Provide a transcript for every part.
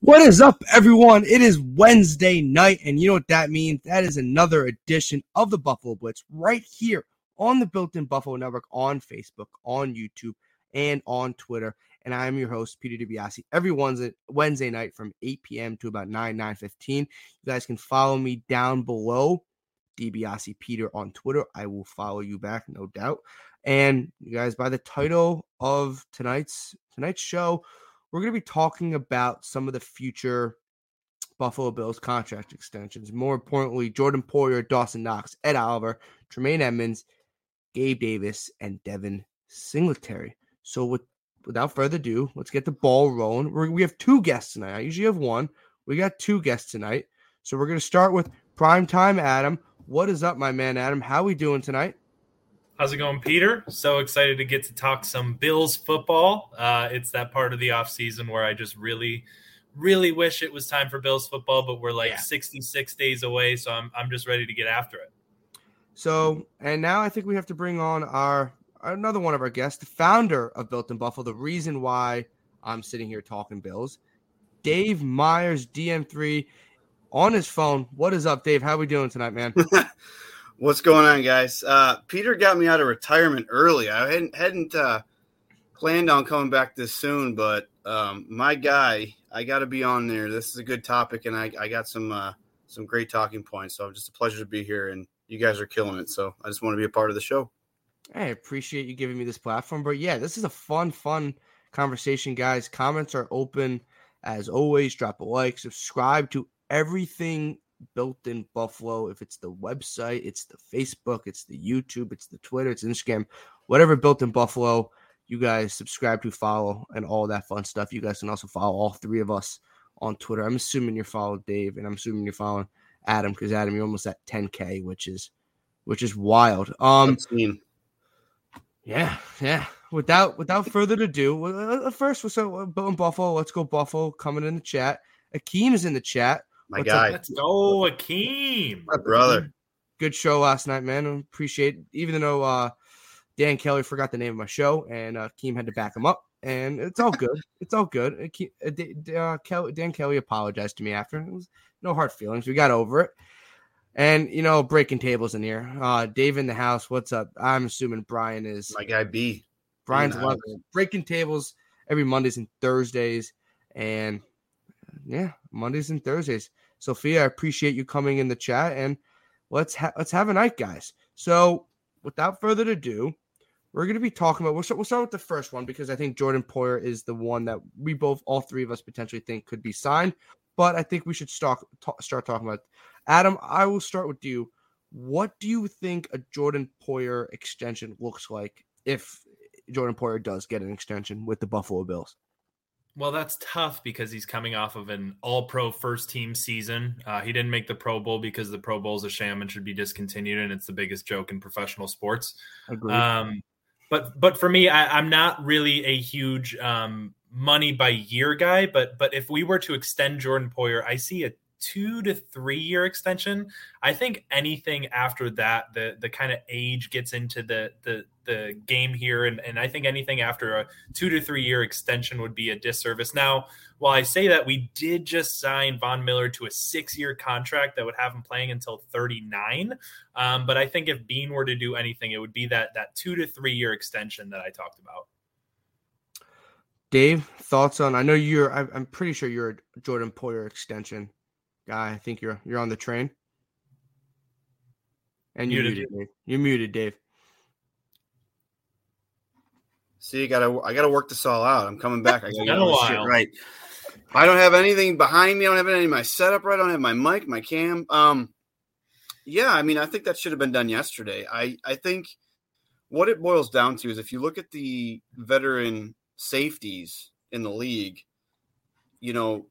What is up, everyone? It is Wednesday night, and you know what that means? That is another edition of the Buffalo Blitz right here on the Built in Buffalo Network on Facebook, on YouTube, and on Twitter. And I am your host, Peter DiBiase, every Wednesday night from 8 p.m. to about 9, 9 15. You guys can follow me down below, DiBiase Peter on Twitter. I will follow you back, no doubt. And you guys, by the title of tonight's tonight's show, we're going to be talking about some of the future Buffalo Bills contract extensions. More importantly, Jordan Poyer, Dawson Knox, Ed Oliver, Tremaine Edmunds, Gabe Davis, and Devin Singletary. So, with, without further ado, let's get the ball rolling. We're, we have two guests tonight. I usually have one. We got two guests tonight. So, we're going to start with Primetime Adam. What is up, my man Adam? How are we doing tonight? How's it going, Peter? So excited to get to talk some Bills football. Uh, it's that part of the off season where I just really, really wish it was time for Bills football, but we're like yeah. 66 days away, so I'm I'm just ready to get after it. So, and now I think we have to bring on our another one of our guests, the founder of Built in Buffalo, the reason why I'm sitting here talking Bills, Dave Myers, DM3, on his phone. What is up, Dave? How are we doing tonight, man? What's going on, guys? Uh, Peter got me out of retirement early. I hadn't hadn't uh, planned on coming back this soon, but um, my guy, I got to be on there. This is a good topic, and I, I got some uh, some great talking points. So it's just a pleasure to be here, and you guys are killing it. So I just want to be a part of the show. I appreciate you giving me this platform, but yeah, this is a fun, fun conversation, guys. Comments are open as always. Drop a like, subscribe to everything built in Buffalo. If it's the website, it's the Facebook, it's the YouTube, it's the Twitter, it's Instagram, whatever built in Buffalo, you guys subscribe to, follow, and all that fun stuff. You guys can also follow all three of us on Twitter. I'm assuming you're following Dave, and I'm assuming you're following Adam because Adam, you're almost at 10k, which is which is wild. Um, yeah, yeah. Without without further ado, uh, first we'll start Built in Buffalo. Let's go Buffalo. Coming in the chat. Akeem is in the chat. My What's guy. Up? Let's go, Akeem. My brother. Good show last night, man. Appreciate it. Even though uh, Dan Kelly forgot the name of my show and uh, Keem had to back him up. And it's all good. it's all good. Uh, uh, Kelly, Dan Kelly apologized to me after. It was no hard feelings. We got over it. And you know, breaking tables in here. Uh, Dave in the house. What's up? I'm assuming Brian is my guy. B. Brian's loving breaking tables every Mondays and Thursdays, and yeah, Mondays and Thursdays. Sophia, I appreciate you coming in the chat and let's ha- let's have a night, guys. So, without further ado, we're going to be talking about. We'll start, we'll start with the first one because I think Jordan Poyer is the one that we both, all three of us, potentially think could be signed. But I think we should start start talking about. Adam, I will start with you. What do you think a Jordan Poyer extension looks like if Jordan Poyer does get an extension with the Buffalo Bills? Well, that's tough because he's coming off of an all pro first team season. Uh, he didn't make the Pro Bowl because the Pro Bowl is a sham and should be discontinued, and it's the biggest joke in professional sports. Um, but but for me, I, am not really a huge um, money by year guy. But but if we were to extend Jordan Poyer, I see a two to three year extension. I think anything after that, the the kind of age gets into the the the game here, and and I think anything after a two to three year extension would be a disservice. Now, while I say that, we did just sign Von Miller to a six year contract that would have him playing until thirty nine. Um, but I think if Beane were to do anything, it would be that that two to three year extension that I talked about. Dave, thoughts on? I know you're. I'm pretty sure you're a Jordan Poyer extension guy. I think you're you're on the train. And you muted, muted Dave. You muted Dave. See, I gotta I gotta work this all out. I'm coming back. I gotta get all shit right. I don't have anything behind me. I don't have any of my setup right. I don't have my mic, my cam. Um, yeah, I mean, I think that should have been done yesterday. I I think what it boils down to is if you look at the veteran safeties in the league, you know,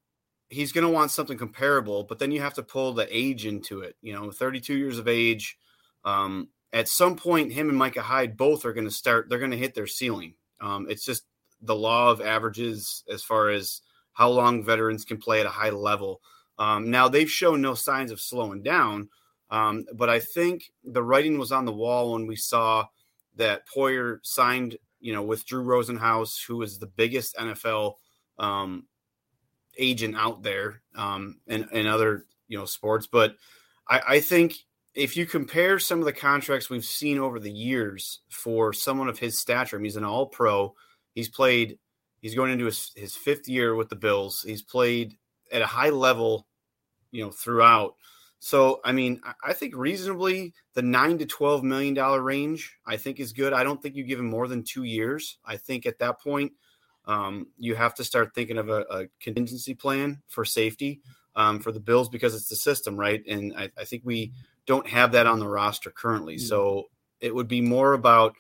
he's going to want something comparable, but then you have to pull the age into it. You know, 32 years of age. Um, at some point, him and Micah Hyde both are going to start. They're going to hit their ceiling. Um, it's just the law of averages as far as how long veterans can play at a high level. Um, now they've shown no signs of slowing down, um, but I think the writing was on the wall when we saw that Poyer signed, you know, with Drew Rosenhaus, who is the biggest NFL um, agent out there um, in, in other you know sports. But I, I think if you compare some of the contracts we've seen over the years for someone of his stature, I mean, he's an All Pro. He's played. He's going into his, his fifth year with the Bills. He's played at a high level, you know, throughout. So, I mean, I think reasonably the nine to twelve million dollar range, I think is good. I don't think you give him more than two years. I think at that point, um, you have to start thinking of a, a contingency plan for safety um, for the Bills because it's the system, right? And I, I, think we don't have that on the roster currently. Mm-hmm. So it would be more about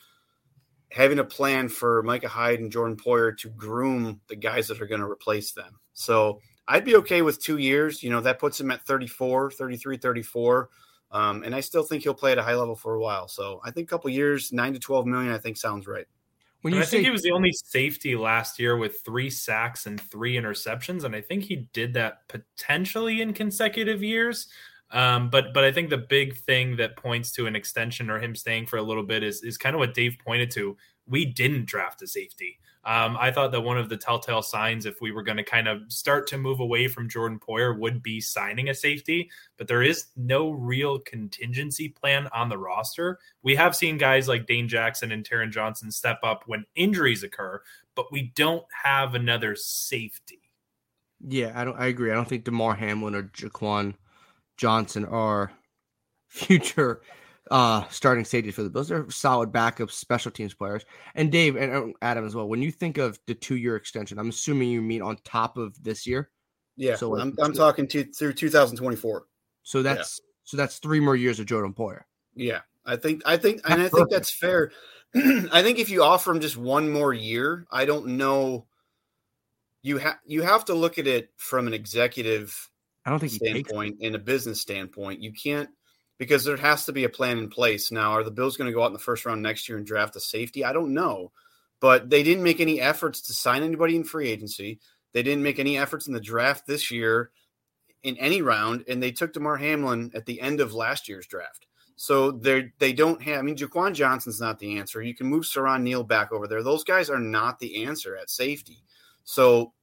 having a plan for Micah Hyde and Jordan Poyer to groom the guys that are going to replace them. So I'd be okay with two years. You know, that puts him at 34, 33, 34. Um, and I still think he'll play at a high level for a while. So I think a couple years, nine to 12 million, I think sounds right. When you I say- think he was the only safety last year with three sacks and three interceptions, and I think he did that potentially in consecutive years. Um, but but I think the big thing that points to an extension or him staying for a little bit is is kind of what Dave pointed to. We didn't draft a safety. Um, I thought that one of the telltale signs, if we were going to kind of start to move away from Jordan Poyer, would be signing a safety. But there is no real contingency plan on the roster. We have seen guys like Dane Jackson and Taron Johnson step up when injuries occur, but we don't have another safety. Yeah, I don't. I agree. I don't think Damar Hamlin or Jaquan Johnson are future uh, starting safety for the Bills. They're solid backup special teams players. And Dave and Adam as well. When you think of the two year extension, I'm assuming you mean on top of this year. Yeah, so I'm, I'm talking to, through 2024. So that's yeah. so that's three more years of Jordan Poyer. Yeah, I think I think and I think that's fair. I think if you offer him just one more year, I don't know. You have you have to look at it from an executive. I don't think standpoint in a business standpoint. You can't because there has to be a plan in place. Now, are the Bills going to go out in the first round next year and draft a safety? I don't know. But they didn't make any efforts to sign anybody in free agency. They didn't make any efforts in the draft this year in any round, and they took Damar Hamlin at the end of last year's draft. So they they don't have. I mean, Jaquan Johnson's not the answer. You can move Siran Neal back over there. Those guys are not the answer at safety. So,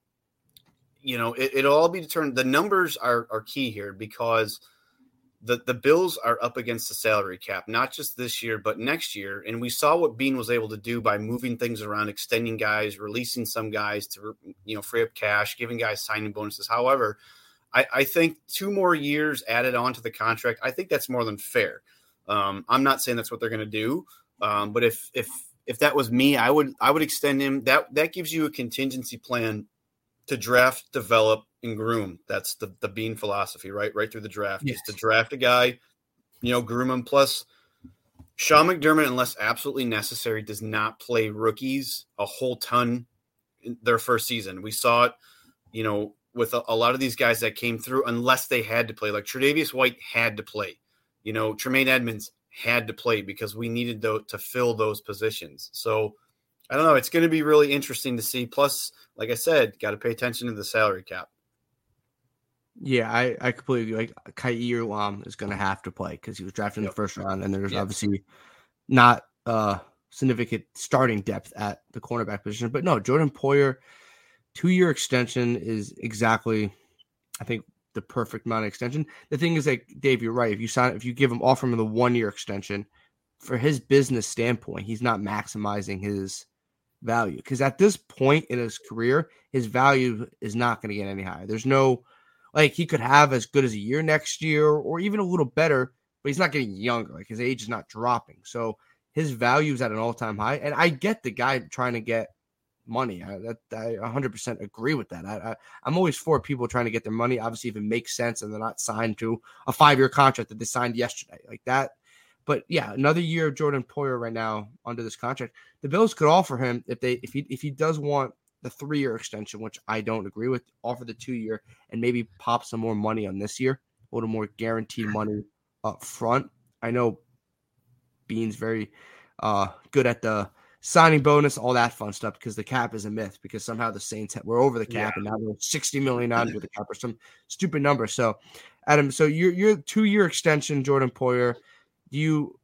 you know, it, it'll all be determined. The numbers are are key here because – the the Bills are up against the salary cap, not just this year, but next year. And we saw what Beane was able to do by moving things around, extending guys, releasing some guys to you know free up cash, giving guys signing bonuses. However, I, I think two more years added on to the contract, I think that's more than fair. Um, I'm not saying that's what they're going to do, um, but if if if that was me, I would I would extend him. That that gives you a contingency plan to draft, develop, and groom. That's the the Beane philosophy, right? Right through the draft, yes. just to draft a guy, you know, groom him. Plus, Sean McDermott, unless absolutely necessary, does not play rookies a whole ton in their first season. We saw it, you know, with a, a lot of these guys that came through, unless they had to play. Like Tre'Davious White had to play. You know, Tremaine Edmunds had to play because we needed to, to fill those positions. So I don't know. It's going to be really interesting to see. Plus, like I said, got to pay attention to the salary cap. Yeah, I, I completely agree. Like Kaiir Elam is going to have to play because he was drafted in yep. the first round, and there's yep. obviously not uh significant starting depth at the cornerback position. But no, Jordan Poyer, two year extension is exactly, I think, the perfect amount of extension. The thing is, like Dave, you're right. If you sign, if you give him offer him the one year extension, for his business standpoint, he's not maximizing his value because at this point in his career, his value is not going to get any higher. There's no like he could have as good as a year next year or even a little better, but he's not getting younger. Like his age is not dropping. So his value is at an all time high. And I get the guy trying to get money. I, that, I 100% agree with that. I, am always for people trying to get their money. Obviously, if it makes sense and they're not signed to a five year contract that they signed yesterday, like that. But yeah, another year of Jordan Poyer right now under this contract. The Bills could offer him if they if he if he does want the three year extension, which I don't agree with, offer the two year and maybe pop some more money on this year, a little more guaranteed money up front. I know Beane's very uh, good at the signing bonus, all that fun stuff, because the cap is a myth. Because somehow the Saints were over the cap, yeah. and now they're sixty million under the cap or some stupid number. So, Adam, so your your two year extension, Jordan Poyer, do you?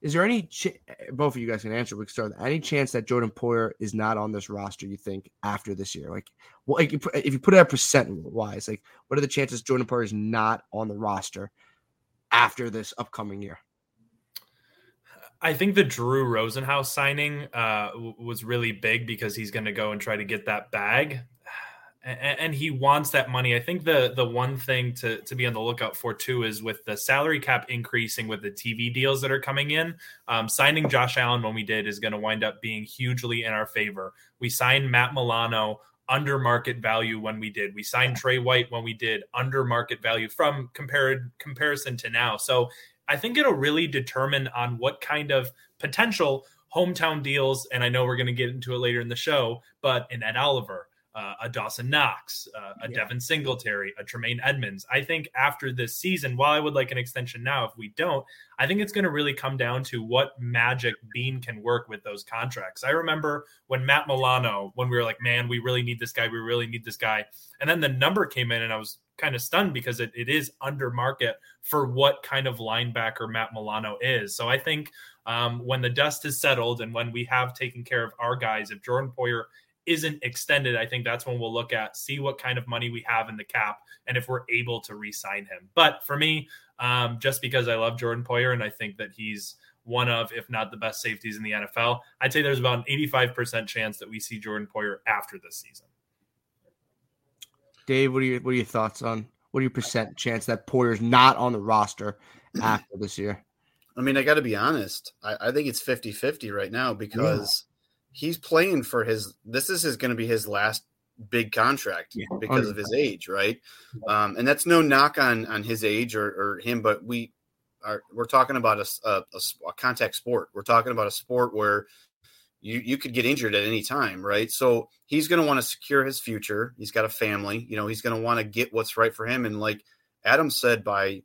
Is there any ch- both of you guys can answer? We can start. Any chance that Jordan Poyer is not on this roster? You think after this year, like, well, like if you put it at percent wise, like, what are the chances Jordan Poyer is not on the roster after this upcoming year? I think the Drew Rosenhaus signing uh, was really big because he's going to go and try to get that bag, and, he wants that money. I think the the one thing to to be on the lookout for too is with the salary cap increasing with the TV deals that are coming in. Um, signing Josh Allen when we did is going to wind up being hugely in our favor. We signed Matt Milano under market value when we did. We signed Tre White when we did under market value from compared comparison to now. So I think it'll really determine on what kind of potential hometown deals, and I know we're going to get into it later in the show, but in Ed Oliver, uh, a Dawson Knox, uh, a yeah. Devin Singletary, a Tremaine Edmonds. I think after this season, while I would like an extension now, if we don't, I think it's going to really come down to what magic Beane can work with those contracts. I remember when Matt Milano, when we were like, man, we really need this guy, we really need this guy. And then the number came in, and I was kind of stunned because it, it is under market for what kind of linebacker Matt Milano is. So I think um, when the dust has settled and when we have taken care of our guys, if Jordan Poyer isn't extended, I think that's when we'll look at see what kind of money we have in the cap and if we're able to re-sign him. But for me, um, just because I love Jordan Poyer and I think that he's one of, if not the best safeties in the NFL, I'd say there's about an 85% chance that we see Jordan Poyer after this season. Dave, what are your what are your thoughts on what are your percent chance that Poyer's not on the roster after this year? I mean, I got to be honest. I, I, think it's 50 50 right now because he's playing for his this is going to be his last big contract yeah, because of his age right? Um, and that's no knock on on his age or, or him but we are we're talking about a, a, a, contact sport. We're talking about a sport where you you could get injured at any time right? So he's going to want to secure his future. He's got a family you know he's going to want to get what's right for him. And like adam said by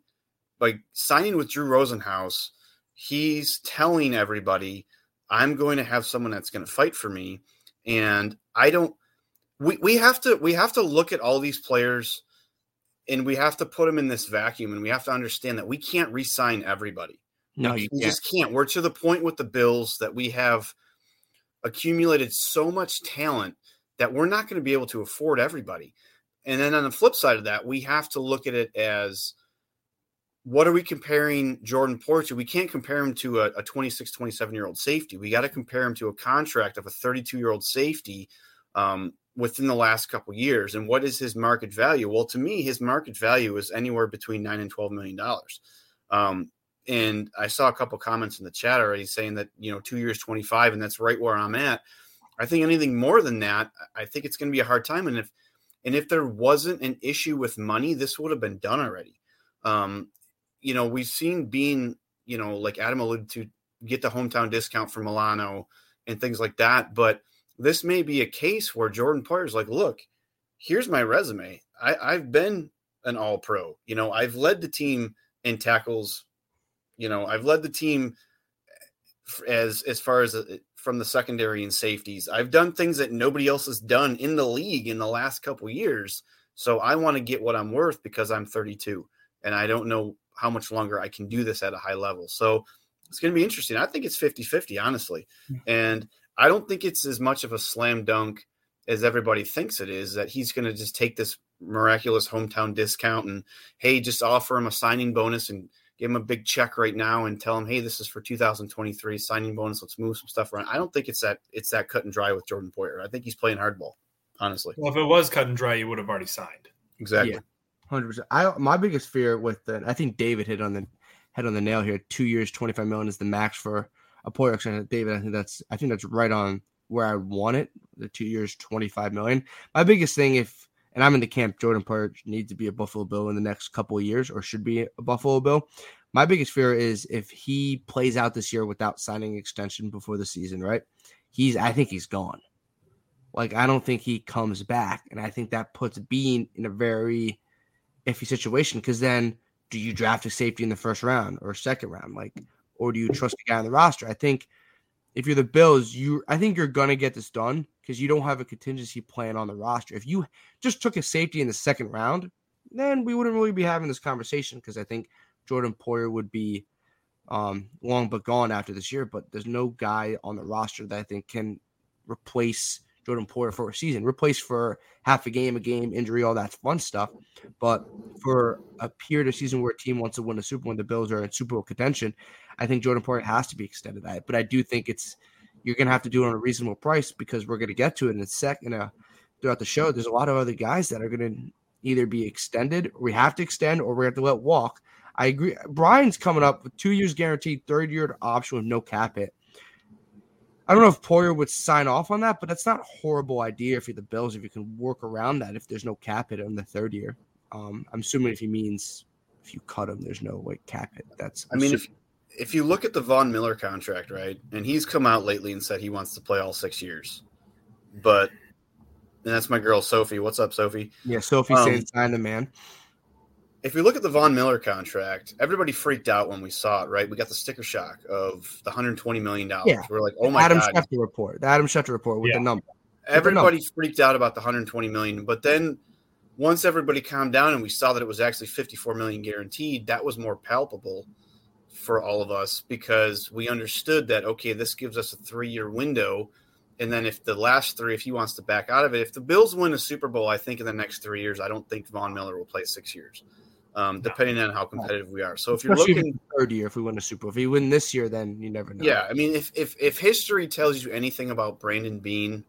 by signing with drew rosenhaus he's telling everybody I'm going to have someone that's going to fight for me. And I don't we, we have to we have to look at all these players and we have to put them in this vacuum and we have to understand that we can't re-sign everybody. No, you just can't. We're to the point with the Bills that we have accumulated so much talent that we're not going to be able to afford everybody. And then on the flip side of that, we have to look at it as what are we comparing Jordan Poyer to? We can't compare him to a, a 26, 27 year old safety. We got to compare him to a contract of a 32 year old safety um, within the last couple years. And what is his market value? Well, to me, his market value is anywhere between nine and 12 million dollars. Um, and I saw a couple comments in the chat already saying that, you know, two years, 25, and that's right where I'm at. I think anything more than that, I think it's going to be a hard time. And if, and if there wasn't an issue with money, this would have been done already. Um, you know, we've seen Beane, you know, like Adam alluded to, get the hometown discount from Milano and things like that. But this may be a case where Jordan Poyer's like, look, here's my resume. I, I've been an all pro. You know, I've led the team in tackles. You know, I've led the team as as far as uh, from the secondary and safeties. I've done things that nobody else has done in the league in the last couple years. So I want to get what I'm worth because I'm 32 and I don't know how much longer I can do this at a high level. So it's going to be interesting. I think it's 50 50, honestly. And I don't think it's as much of a slam dunk as everybody thinks it is that he's going to just take this miraculous hometown discount and, hey, just offer him a signing bonus and give him a big check right now and tell him, hey, this is for 2023 signing bonus. Let's move some stuff around. I don't think it's that it's that cut and dry with Jordan Poyer. I think he's playing hardball, honestly. Well, if it was cut and dry, you would have already signed. Exactly. Yeah. Hundred percent. I my biggest fear with the I think David hit on the head on the nail here. Two years, twenty five million is the max for a Poyer extension, David. I think that's I think that's right on where I want it. The two years, twenty five million. My biggest thing, if and I'm in the camp, Jordan Poyer needs to be a Buffalo Bill in the next couple of years, or should be a Buffalo Bill. My biggest fear is if he plays out this year without signing extension before the season, right? He's I think he's gone. Like I don't think he comes back, and I think that puts Beane in a very iffy situation because then do you draft a safety in the first round or second round, like, or do you trust the guy on the roster? I think if you're the Bills, you I think you're gonna get this done because you don't have a contingency plan on the roster. If you just took a safety in the second round, then we wouldn't really be having this conversation because I think Jordan Poyer would be um, long but gone after this year. But there's no guy on the roster that I think can replace Jordan Poyer for a season, replaced for half a game, a game, injury, all that fun stuff. But for a period of season where a team wants to win a Super Bowl, the Bills are in Super Bowl contention, I think Jordan Poyer has to be extended that. But I do think it's you're going to have to do it on a reasonable price because we're going to get to it in a sec in a throughout the show. There's a lot of other guys that are going to either be extended, we have to extend, or we have to let walk. I agree. Brian's coming up with two years guaranteed, third year option with no cap hit. I don't know if Poyer would sign off on that, but that's not a horrible idea for the Bills if you can work around that if there's no cap hit on the third year. Um, I'm assuming if he means if you cut him, there's no like cap hit. That's I mean, if if you look at the Von Miller contract, right, and he's come out lately and said he wants to play all six years, but and that's my girl Sophie. What's up, Sophie? Yeah, Sophie um, saying sign the man if we look at the Von Miller contract, everybody freaked out when we saw it, right? We got the sticker shock of the 120 million dollars. Yeah. We're like, oh my Adam god. Adam Schefter report. The Adam Schefter report with yeah. the number. Everybody the number. freaked out about the 120 million, but then once everybody calmed down and we saw that it was actually 54 million guaranteed, that was more palpable for all of us because we understood that okay, this gives us a 3-year window and then if the last 3 if he wants to back out of it, if the Bills win a Super Bowl, I think in the next 3 years, I don't think Von Miller will play 6 years um, depending on how competitive we are. So if you're looking third year, if we win a Super Bowl, if we win this year, then you never know. Yeah, I mean, if if if history tells you anything about Brandon Beane,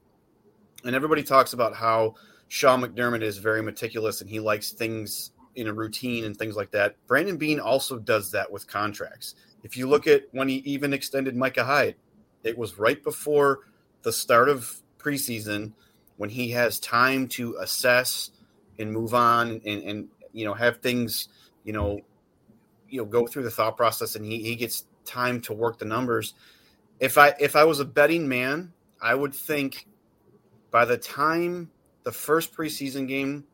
and everybody talks about how Sean McDermott is very meticulous and he likes things in a routine and things like that. Brandon Beane also does that with contracts. If you look at when he even extended Micah Hyde, it was right before the start of preseason when he has time to assess and move on and, and you know have things you know you know go through the thought process and he, he gets time to work the numbers. If i if i was a betting man i would think by the time the first preseason game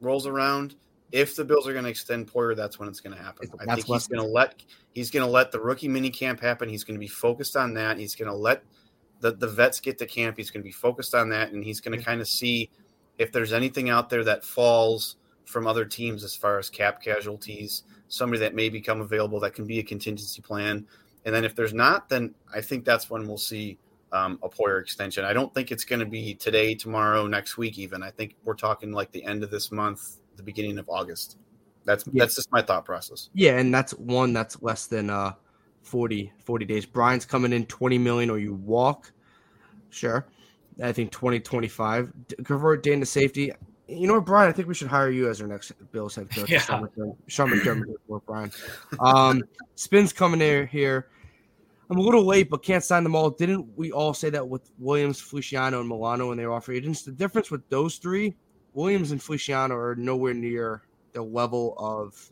rolls around if the bills are going to extend Poyer, that's when it's going to happen i think he's going to let he's going to let the rookie mini camp happen. He's going to be focused on that. He's going to let the, the vets get to camp. He's going to be focused on that and he's going to kind of see if there's anything out there that falls from other teams as far as cap casualties, somebody that may become available that can be a contingency plan. And then if there's not, then I think that's when we'll see um, a Poyer extension. I don't think it's going to be today, tomorrow, next week, even. I think we're talking like the end of this month, the beginning of August. That's yeah. that's just my thought process. Yeah, and that's one that's less than uh 40, 40 days. Brian's coming in 20 million or you walk. Sure. I think 2025. Convert Dane to safety. You know what, Brian? I think we should hire you as our next Bills head coach. Yeah. Sean McDermott, Sean McDermott or Brian. Um, Spins coming in here. I'm a little late, but can't sign them all. Didn't we all say that with Williams, Feliciano, and Milano when they were off free agents? The difference with those three, Williams and Feliciano are nowhere near the level of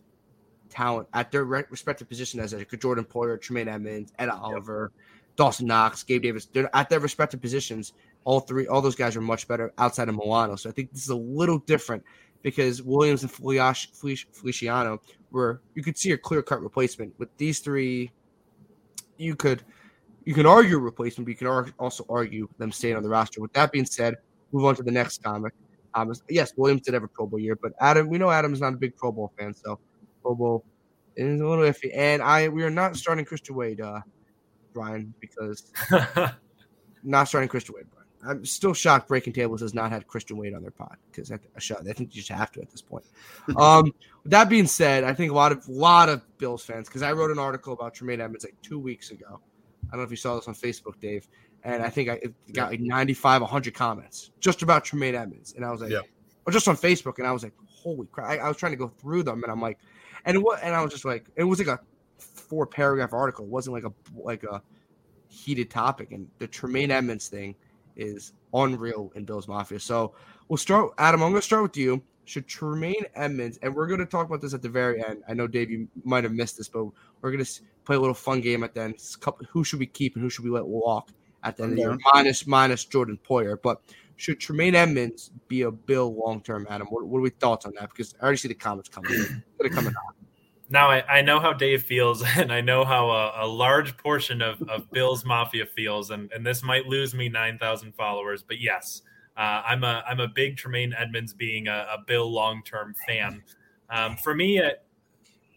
talent at their respective position as a Jordan Poyer, Tremaine Edmunds, Ed Oliver, yep. Dawson Knox, Gabe Davis. They're at their respective positions all three, all those guys are much better outside of Milano. So I think this is a little different because Williams and Feliciano were you could see a clear cut replacement. With these three, you could you can argue replacement, but you can also argue them staying on the roster. With that being said, move on to the next comic. Um, yes, Williams did have a Pro Bowl year, but Adam, we know Adam's not a big Pro Bowl fan, so Pro Bowl is a little iffy. And I, we are not starting Christian Wade, uh, Brian, because not starting Christian Wade. I'm still shocked Breaking Tables has not had Christian Wade on their pod because I, I think you just have to at this point. um, with that being said, I think a lot of lot of Bills fans because I wrote an article about Tremaine Edmunds like two weeks ago. I don't know if you saw this on Facebook, Dave, and I think I got like 95, 100 comments just about Tremaine Edmunds, and I was like, yeah. or just on Facebook, and I was like, holy crap! I, I was trying to go through them, and I'm like, and what? And I was just like, it was like a four paragraph article. It wasn't like a like a heated topic, and the Tremaine Edmunds thing is unreal in Bills Mafia. So we'll start, Adam. I'm going to start with you. Should Tremaine Edmunds, and we're going to talk about this at the very end. I know Dave, you might have missed this, but we're going to play a little fun game at the end. Who should we keep and who should we let walk at the end of the year? Minus minus Jordan Poyer, but should Tremaine Edmunds be a Bill long term, Adam? What, what are we thoughts on that? Because I already see the comments coming. They're coming on. Now I, I know how Dave feels, and I know how a, a large portion of, of Bill's Mafia feels, and, and this might lose me nine thousand followers, but yes, uh, I'm a I'm a big Tremaine Edmunds being a, a Bill long term fan. Um, for me, it,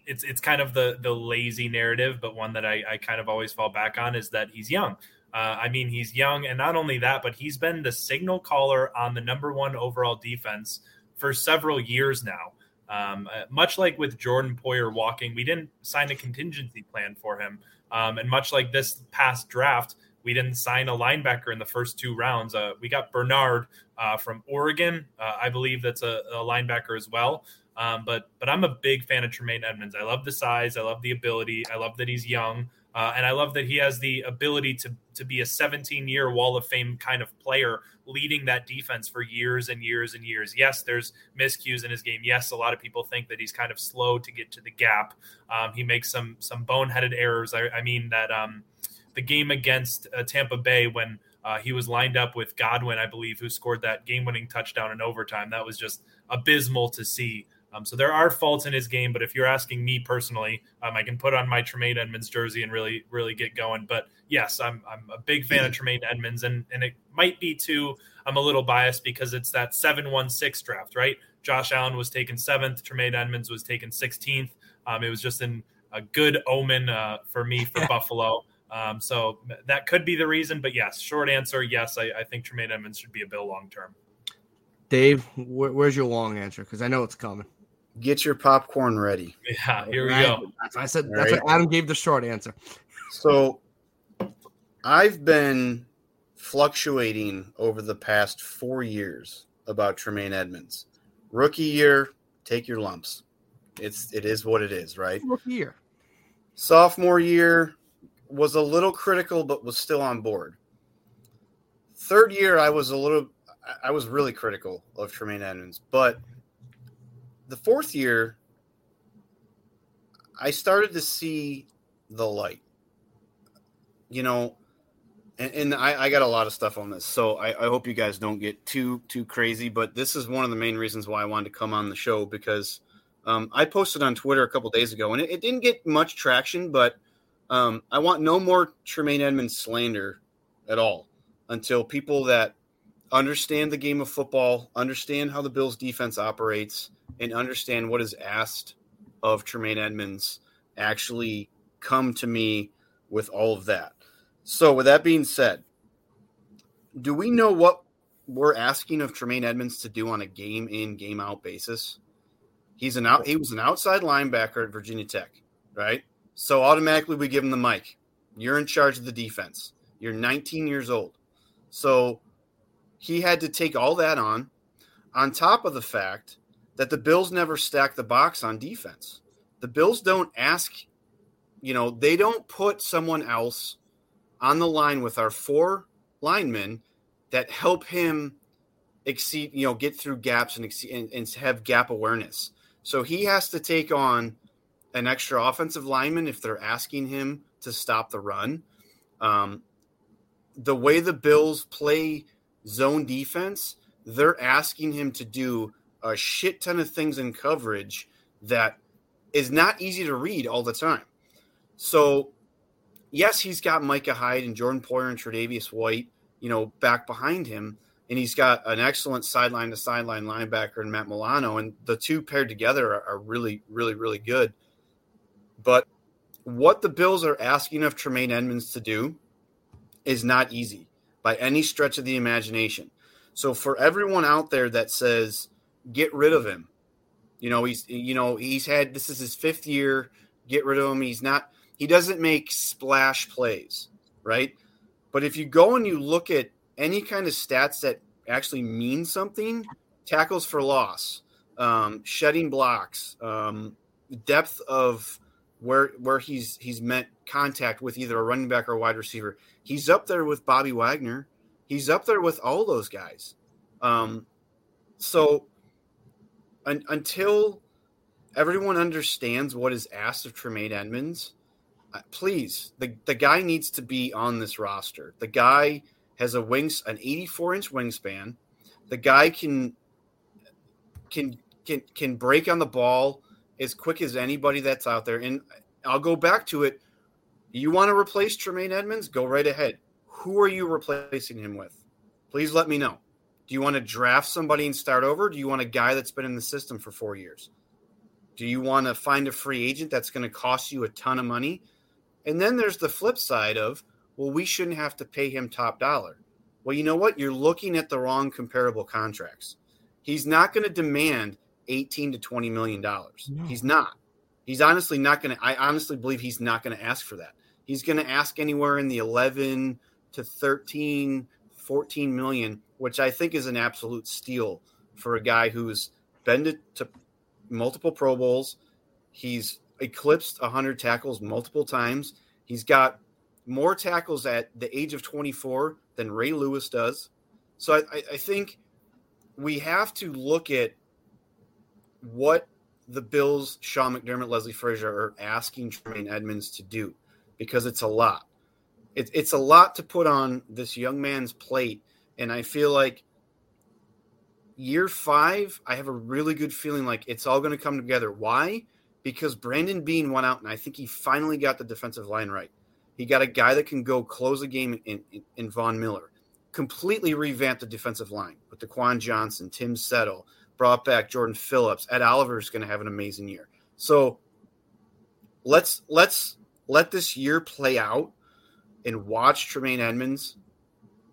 it's it's kind of the the lazy narrative, but one that I, I kind of always fall back on is that he's young. Uh, I mean, he's young, and not only that, but he's been the signal caller on the number one overall defense for several years now. Um, uh, much like with Jordan Poyer walking, we didn't sign a contingency plan for him. Um, and much like this past draft, we didn't sign a linebacker in the first two rounds. Uh, we got Bernard uh, from Oregon. Uh, I believe that's a, a linebacker as well. Um, but but I'm a big fan of Tremaine Edmunds. I love the size. I love the ability. I love that he's young. Uh, and I love that he has the ability to to be a 17 year Wall of Fame kind of player, leading that defense for years and years and years. Yes, there's miscues in his game. Yes, a lot of people think that he's kind of slow to get to the gap. Um, he makes some some boneheaded errors. I, I mean that um, the game against uh, Tampa Bay when uh, he was lined up with Godwin, I believe, who scored that game winning touchdown in overtime. That was just abysmal to see. Um, so there are faults in his game, but if you're asking me personally, um, I can put on my Tremaine Edmunds jersey and really, really get going. But yes, I'm I'm a big fan of Tremaine Edmunds, and and it might be too. I'm a little biased because it's that seven one six draft, right? Josh Allen was taken seventh, Tremaine Edmunds was taken sixteenth. Um, it was just an, a good omen uh, for me for Buffalo. Um, so that could be the reason. But yes, short answer, yes, I, I think Tremaine Edmunds should be a Bill long term. Dave, wh- where's your long answer? Because I know it's coming get your popcorn ready. Yeah, here right. we go. That's what I said. That's right. what Adam gave the short answer. So I've been fluctuating over the past four years about Tremaine Edmunds. Rookie year, take your lumps. It's it is what it is, right? Rookie year. Sophomore year was a little critical, but was still on board. Third year, I was a little I was really critical of Tremaine Edmunds, but the fourth year, I started to see the light. You know, and, and I, I, got a lot of stuff on this, so I, I, hope you guys don't get too too crazy. But this is one of the main reasons why I wanted to come on the show because um, I posted on Twitter a couple days ago, and it, it didn't get much traction. But um, I want no more Tremaine Edmunds slander at all until people that understand the game of football, understand how the Bills defense operates, and understand what is asked of Tremaine Edmunds actually come to me with all of that. So, with that being said, do we know what we're asking of Tremaine Edmunds to do on a game in, game out basis? He's an out he was an outside linebacker at Virginia Tech, right? So automatically we give him the mic. You're in charge of the defense. You're 19 years old. So he had to take all that on, on top of the fact that the Bills never stack the box on defense. The Bills don't ask, you know, they don't put someone else on the line with our four linemen that help him exceed, you know, get through gaps and, exceed, and, and have gap awareness. So he has to take on an extra offensive lineman if they're asking him to stop the run. Um, the way the Bills play zone defense, they're asking him to do a shit ton of things in coverage that is not easy to read all the time. So, yes, he's got Micah Hyde and Jordan Poyer and Tre'Davious White, you know, back behind him, and he's got an excellent sideline to sideline linebacker in Matt Milano, and the two paired together are, are really, really, really good. But what the Bills are asking of Tremaine Edmunds to do is not easy by any stretch of the imagination. So for everyone out there that says get rid of him. You know, he's you know, he's had this is his fifth year. Get rid of him. He's not he doesn't make splash plays, right? But if you go and you look at any kind of stats that actually mean something, tackles for loss, um, shedding blocks, um, depth of where where he's he's met contact with either a running back or a wide receiver. He's up there with Bobby Wagner. He's up there with all those guys. Um, so un, until everyone understands what is asked of Tremaine Edmunds, uh, please, the, the guy needs to be on this roster. The guy has a wings an 84 inch wingspan. The guy can can can can break on the ball as quick as anybody that's out there. And I'll go back to it. You want to replace Tremaine Edmunds? Go right ahead. Who are you replacing him with? Please let me know. Do you want to draft somebody and start over? Do you want a guy that's been in the system for four years? Do you want to find a free agent that's going to cost you a ton of money? And then there's the flip side of, well, we shouldn't have to pay him top dollar. Well, you know what? You're looking at the wrong comparable contracts. He's not going to demand 18 to 20 million dollars. No. He's not. He's honestly not going to I honestly believe he's not going to ask for that. He's going to ask anywhere in the 11 to 13, 14 million, which I think is an absolute steal for a guy who's been to, multiple Pro Bowls. He's eclipsed 100 tackles multiple times. He's got more tackles at the age of 24 than Ray Lewis does. So I, I think we have to look at what the Bills, Sean McDermott, Leslie Frazier are asking Tremaine Edmunds to do because it's a lot. It, it's a lot to put on this young man's plate. And I feel like year five, I have a really good feeling like it's all going to come together. Why? Because Brandon Beane went out and I think he finally got the defensive line right. He got a guy that can go close a game in, in, in Von Miller. Completely revamped the defensive line with Daquan Johnson, Tim Settle, brought back Jordan Phillips. Ed Oliver is going to have an amazing year. So let's let's let this year play out and watch Tremaine Edmunds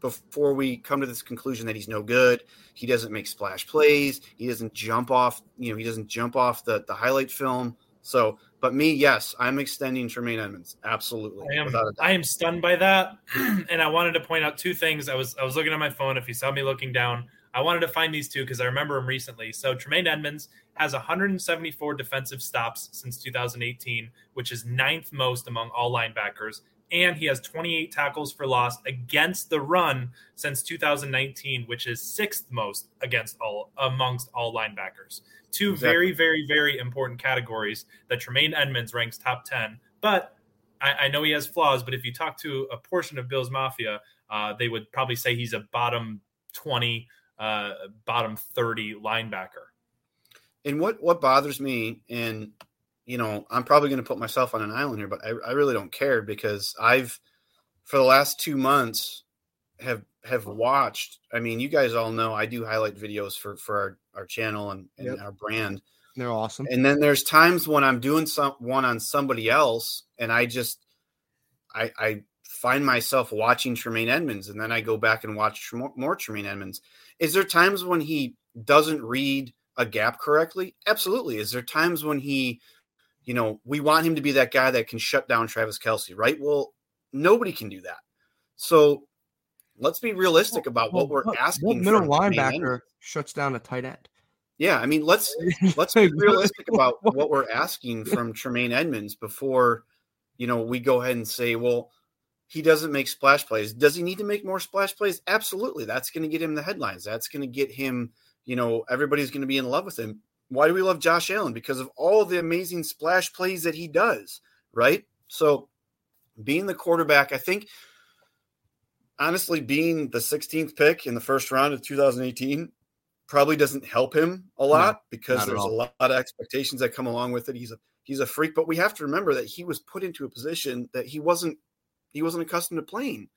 before we come to this conclusion that he's no good. He doesn't make splash plays. He doesn't jump off. You know, he doesn't jump off the the highlight film. So but me, yes, I'm extending Tremaine Edmunds. Absolutely. I am, I am stunned by that. and I wanted to point out two things. I was I was looking at my phone. If you saw me looking down, I wanted to find these two because I remember them recently. So Tremaine Edmunds has 174 defensive stops since 2018, which is ninth most among all linebackers. And he has 28 tackles for loss against the run since 2019, which is sixth most against all amongst all linebackers. Two exactly. very, very, very important categories that Tremaine Edmunds ranks top 10. But I, I, know he has flaws, but if you talk to a portion of Bills Mafia, uh, they would probably say he's a bottom 20, uh, bottom 30 linebacker. And what, what bothers me, and you know, I'm probably going to put myself on an island here, but I, I really don't care because I've, for the last two months, have have watched. I mean, you guys all know I do highlight videos for for our our channel and, and yep. our brand. They're awesome. And then there's times when I'm doing some one on somebody else, and I just I, I find myself watching Tremaine Edmunds, and then I go back and watch more, more Tremaine Edmunds. Is there times when he doesn't read a gap correctly? Absolutely. Is there times when he, you know, we want him to be that guy that can shut down Travis Kelce, right? Well, nobody can do that. So let's be realistic about well, what we're asking. What middle linebacker shuts down a tight end? Yeah, I mean let's let's be realistic about what we're asking from Tremaine Edmunds before you know we go ahead and say, well, he doesn't make splash plays. Does he need to make more splash plays? Absolutely. That's going to get him the headlines. That's going to get him, you know, everybody's going to be in love with him. Why do we love Josh Allen? Because of all the amazing splash plays that he does, right? So being the quarterback, I think honestly, being the 16th pick in the first round of 2018 probably doesn't help him a lot no, because there's a lot of expectations that come along with it. He's a he's a freak, but we have to remember that he was put into a position that he wasn't he wasn't accustomed to playing.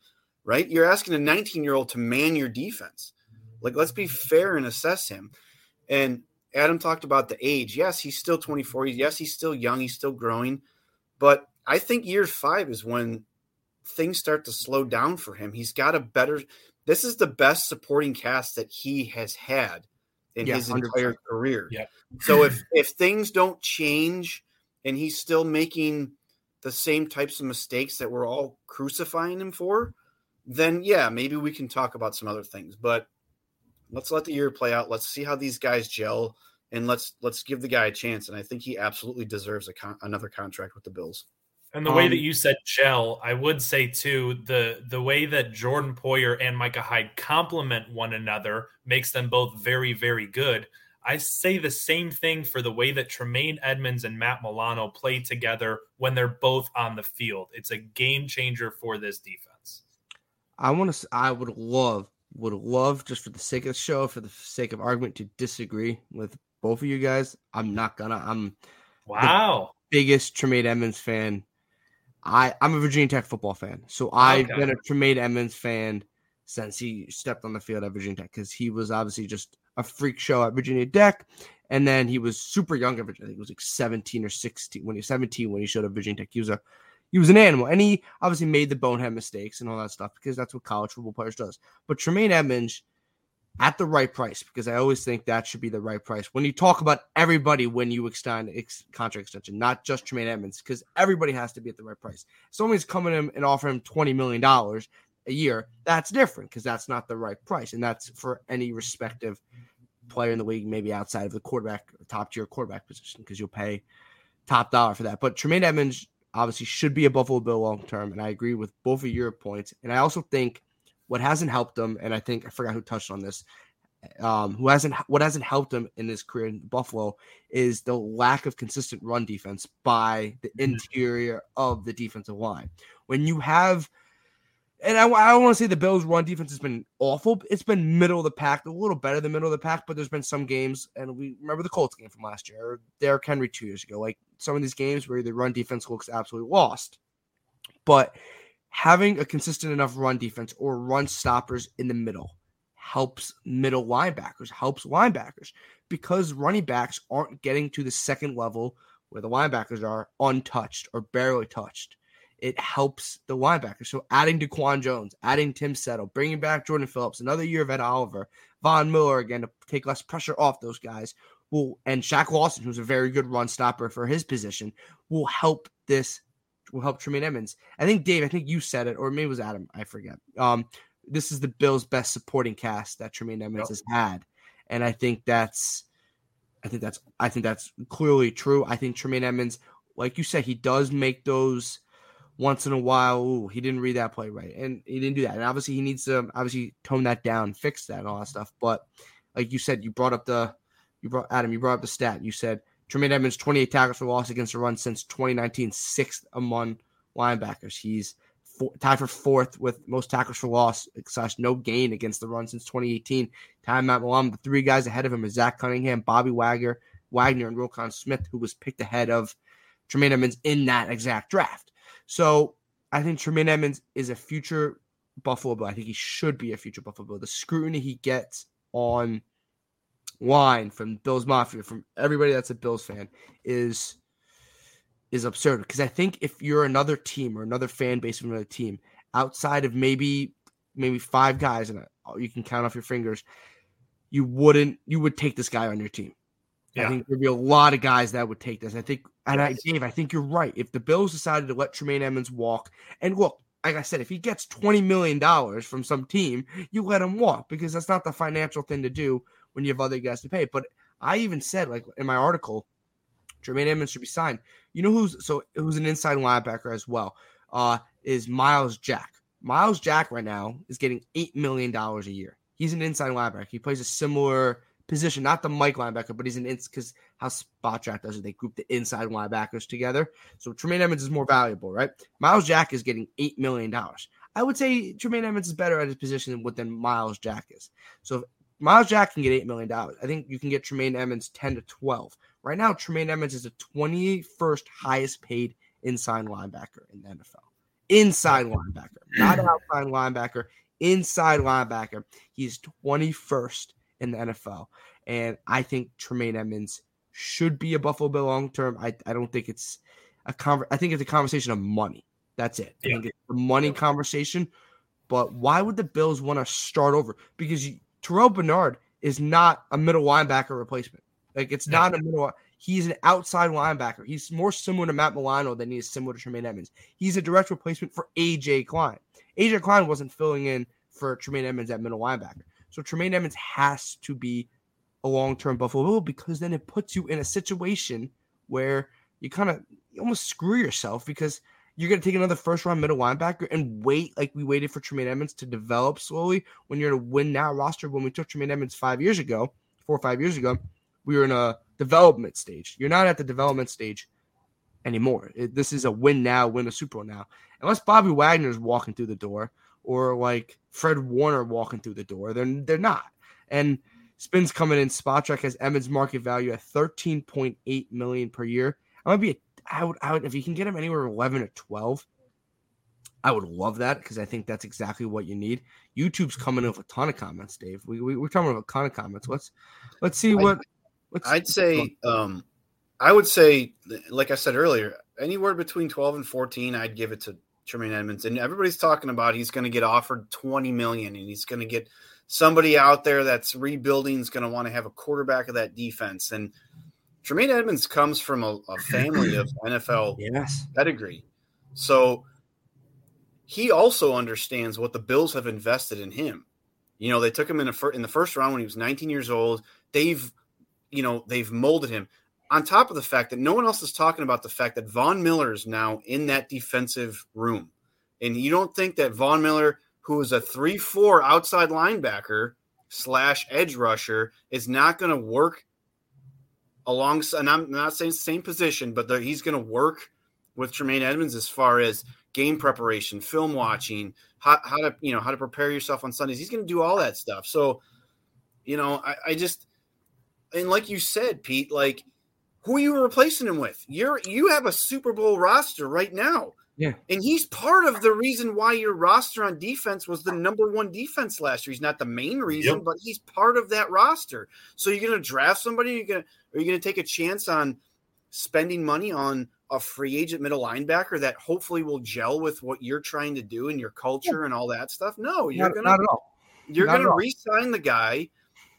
Right? You're asking a 19 year old to man your defense. Like, let's be fair and assess him. And Adam talked about the age. Yes, he's still 24. Yes, he's still young. He's still growing. But I think year five is when things start to slow down for him. He's got a better. This is the best supporting cast that he has had in yeah, his 100%. entire career. Yeah. So if if things don't change and he's still making the same types of mistakes that we're all crucifying him for, then yeah, maybe we can talk about some other things. But let's let the year play out. Let's see how these guys gel and let's let's give the guy a chance. And I think he absolutely deserves a con- another contract with the Bills. And the um, way that you said gel, I would say too the the way that Jordan Poyer and Micah Hyde complement one another makes them both very very good. I say the same thing for the way that Tremaine Edmunds and Matt Milano play together when they're both on the field. It's a game changer for this defense. I want to. I would love, would love, just for the sake of the show, for the sake of argument, to disagree with both of you guys. I'm not gonna. I'm wow biggest Tremaine Edmunds fan. I I'm a Virginia Tech football fan, so I've okay. been a Tremaine Edmunds fan since he stepped on the field at Virginia Tech because he was obviously just a freak show at Virginia Tech. And then he was super young at Virginia. I think he was like 17 or 16 when he was 17 when he showed up Virginia Tech. He was a he was an animal. And he obviously made the bonehead mistakes and all that stuff because that's what college football players does. But Tremaine Edmunds, at the right price, because I always think that should be the right price. When you talk about everybody when you extend ex- contract extension, not just Tremaine Edmunds, because everybody has to be at the right price. Someone's coming in and offering him $20 million a year, that's different because that's not the right price. And that's for any respective player in the league, maybe outside of the quarterback, top tier quarterback position, because you'll pay top dollar for that. But Tremaine Edmunds obviously should be a Buffalo Bill long term. And I agree with both of your points. And I also think what hasn't helped them, and I think I forgot who touched on this, um, who hasn't what hasn't helped him in his career in Buffalo is the lack of consistent run defense by the mm-hmm. interior of the defensive line. When you have and I, I don't want to say the Bills' run defense has been awful. It's been middle of the pack, a little better than middle of the pack, but there's been some games, and we remember the Colts game from last year, or Derrick Henry two years ago. Like some of these games where the run defense looks absolutely lost. But having a consistent enough run defense or run stoppers in the middle helps middle linebackers, helps linebackers because running backs aren't getting to the second level where the linebackers are untouched or barely touched it helps the linebackers. So adding DaQuan Jones, adding Tim Settle, bringing back Jordan Phillips, another year of Ed Oliver, Von Miller again to take less pressure off those guys will and Shaq Lawson, who's a very good run stopper for his position, will help this will help Tremaine Edmunds. I think Dave, I think you said it, or maybe it was Adam, I forget. Um, this is the Bills' best supporting cast that Tremaine Edmunds yep. has had. And I think that's I think that's I think that's clearly true. I think Tremaine Edmunds, like you said, he does make those once in a while, ooh, he didn't read that play right, and he didn't do that. And obviously, he needs to obviously tone that down, fix that, and all that stuff. But like you said, you brought up the, you brought Adam, you brought up the stat. You said Tremaine Edmunds 28 tackles for loss against the run since 2019, sixth among linebackers. He's four, tied for fourth with most tackles for loss slash no gain against the run since 2018. Time Matt Milano, the three guys ahead of him is Zach Cunningham, Bobby Wagner, Wagner, and Roquan Smith, who was picked ahead of Tremaine Edmunds in that exact draft. So I think Tremaine Edmunds is a future Buffalo Bill. I think he should be a future Buffalo Bill. The scrutiny he gets on line from Bills Mafia, from everybody that's a Bills fan, is is absurd. Because I think if you're another team or another fan base from another team, outside of maybe maybe five guys, and you can count off your fingers, you wouldn't you would take this guy on your team. Yeah. I think there'd be a lot of guys that would take this. I think, and I, Dave, I think you're right. If the Bills decided to let Tremaine Edmunds walk, and look, like I said, if he gets twenty million dollars from some team, you let him walk because that's not the financial thing to do when you have other guys to pay. But I even said, like in my article, Tremaine Edmunds should be signed. You know who's so who's an inside linebacker as well? Uh, is Myles Jack. Myles Jack right now is getting eight million dollars a year. He's an inside linebacker. He plays a similar position, not the Mike linebacker, but he's an ins because how Spotrac does it, they group the inside linebackers together. So Tremaine Edmunds is more valuable, right? Myles Jack is getting eight million dollars. I would say Tremaine Edmunds is better at his position than what than Myles Jack is. So if Myles Jack can get eight million dollars, I think you can get Tremaine Edmunds ten to twelve. Right now, Tremaine Edmunds is the twenty first highest paid inside linebacker in the NFL. Inside linebacker, not outside linebacker. Inside linebacker, he's twenty first in the NFL. And I think Tremaine Edmunds should be a Buffalo Bill long term. I, I don't think it's a conver- I think it's a conversation of money. That's it. Yeah. I think it's a money conversation. But why would the Bills want to start over? Because you, Terrell Bernard is not a middle linebacker replacement. Like it's not a middle. He's an outside linebacker. He's more similar to Matt Milano than he is similar to Tremaine Edmunds. He's a direct replacement for AJ Klein. AJ Klein wasn't filling in for Tremaine Edmunds at middle linebacker. So Tremaine Edmunds has to be a long term Buffalo Bill because then it puts you in a situation where you kind of almost screw yourself because you're going to take another first round middle linebacker and wait like we waited for Tremaine Edmunds to develop slowly when you're in a win now roster. When we took Tremaine Edmunds five years ago, four or five years ago, we were in a development stage. You're not at the development stage anymore. It, this is a win now, win a Super Bowl now. Unless Bobby Wagner is walking through the door or like Fred Warner walking through the door, they're, they're not. And Spins coming in. Spotrac has Edmunds market value at 13.8 million per year. I might be a, I would, I would if you can get him anywhere 11 or 12. I would love that because I think that's exactly what you need. YouTube's coming in with a ton of comments, Dave. We, we are talking about a ton of comments. Let's let's see what. Let's, I'd say, um, I would say, like I said earlier, anywhere between 12 and 14, I'd give it to Tremaine. And everybody's talking about he's going to get offered 20 million and he's going to get somebody out there that's rebuilding is going to want to have a quarterback of that defense. And Tremaine Edmunds comes from a, a family of NFL yes. pedigree. So he also understands what the Bills have invested in him. You know, they took him in, a, in the first round when he was 19 years old. They've, you know, they've molded him. On top of the fact that no one else is talking about the fact that Von Miller is now in that defensive room. And you don't think that Von Miller who is a 3 4 outside linebacker slash edge rusher, is not going to work alongside, and I'm not saying same position, but he's going to work with Tremaine Edmunds as far as game preparation, film watching, how, how to, you know, how to prepare yourself on Sundays. He's going to do all that stuff. So, you know, I, I just, and like you said, Pete, like, who are you replacing him with? You're you have a Super Bowl roster right now. Yeah. And he's part of the reason why your roster on defense was the number one defense last year. He's not the main reason, yep. but he's part of that roster. So you're going to draft somebody? You're going to, are you going to take a chance on spending money on a free agent middle linebacker that hopefully will gel with what you're trying to do and your culture yeah. and all that stuff? No, you're going to, you're going to re-sign the guy.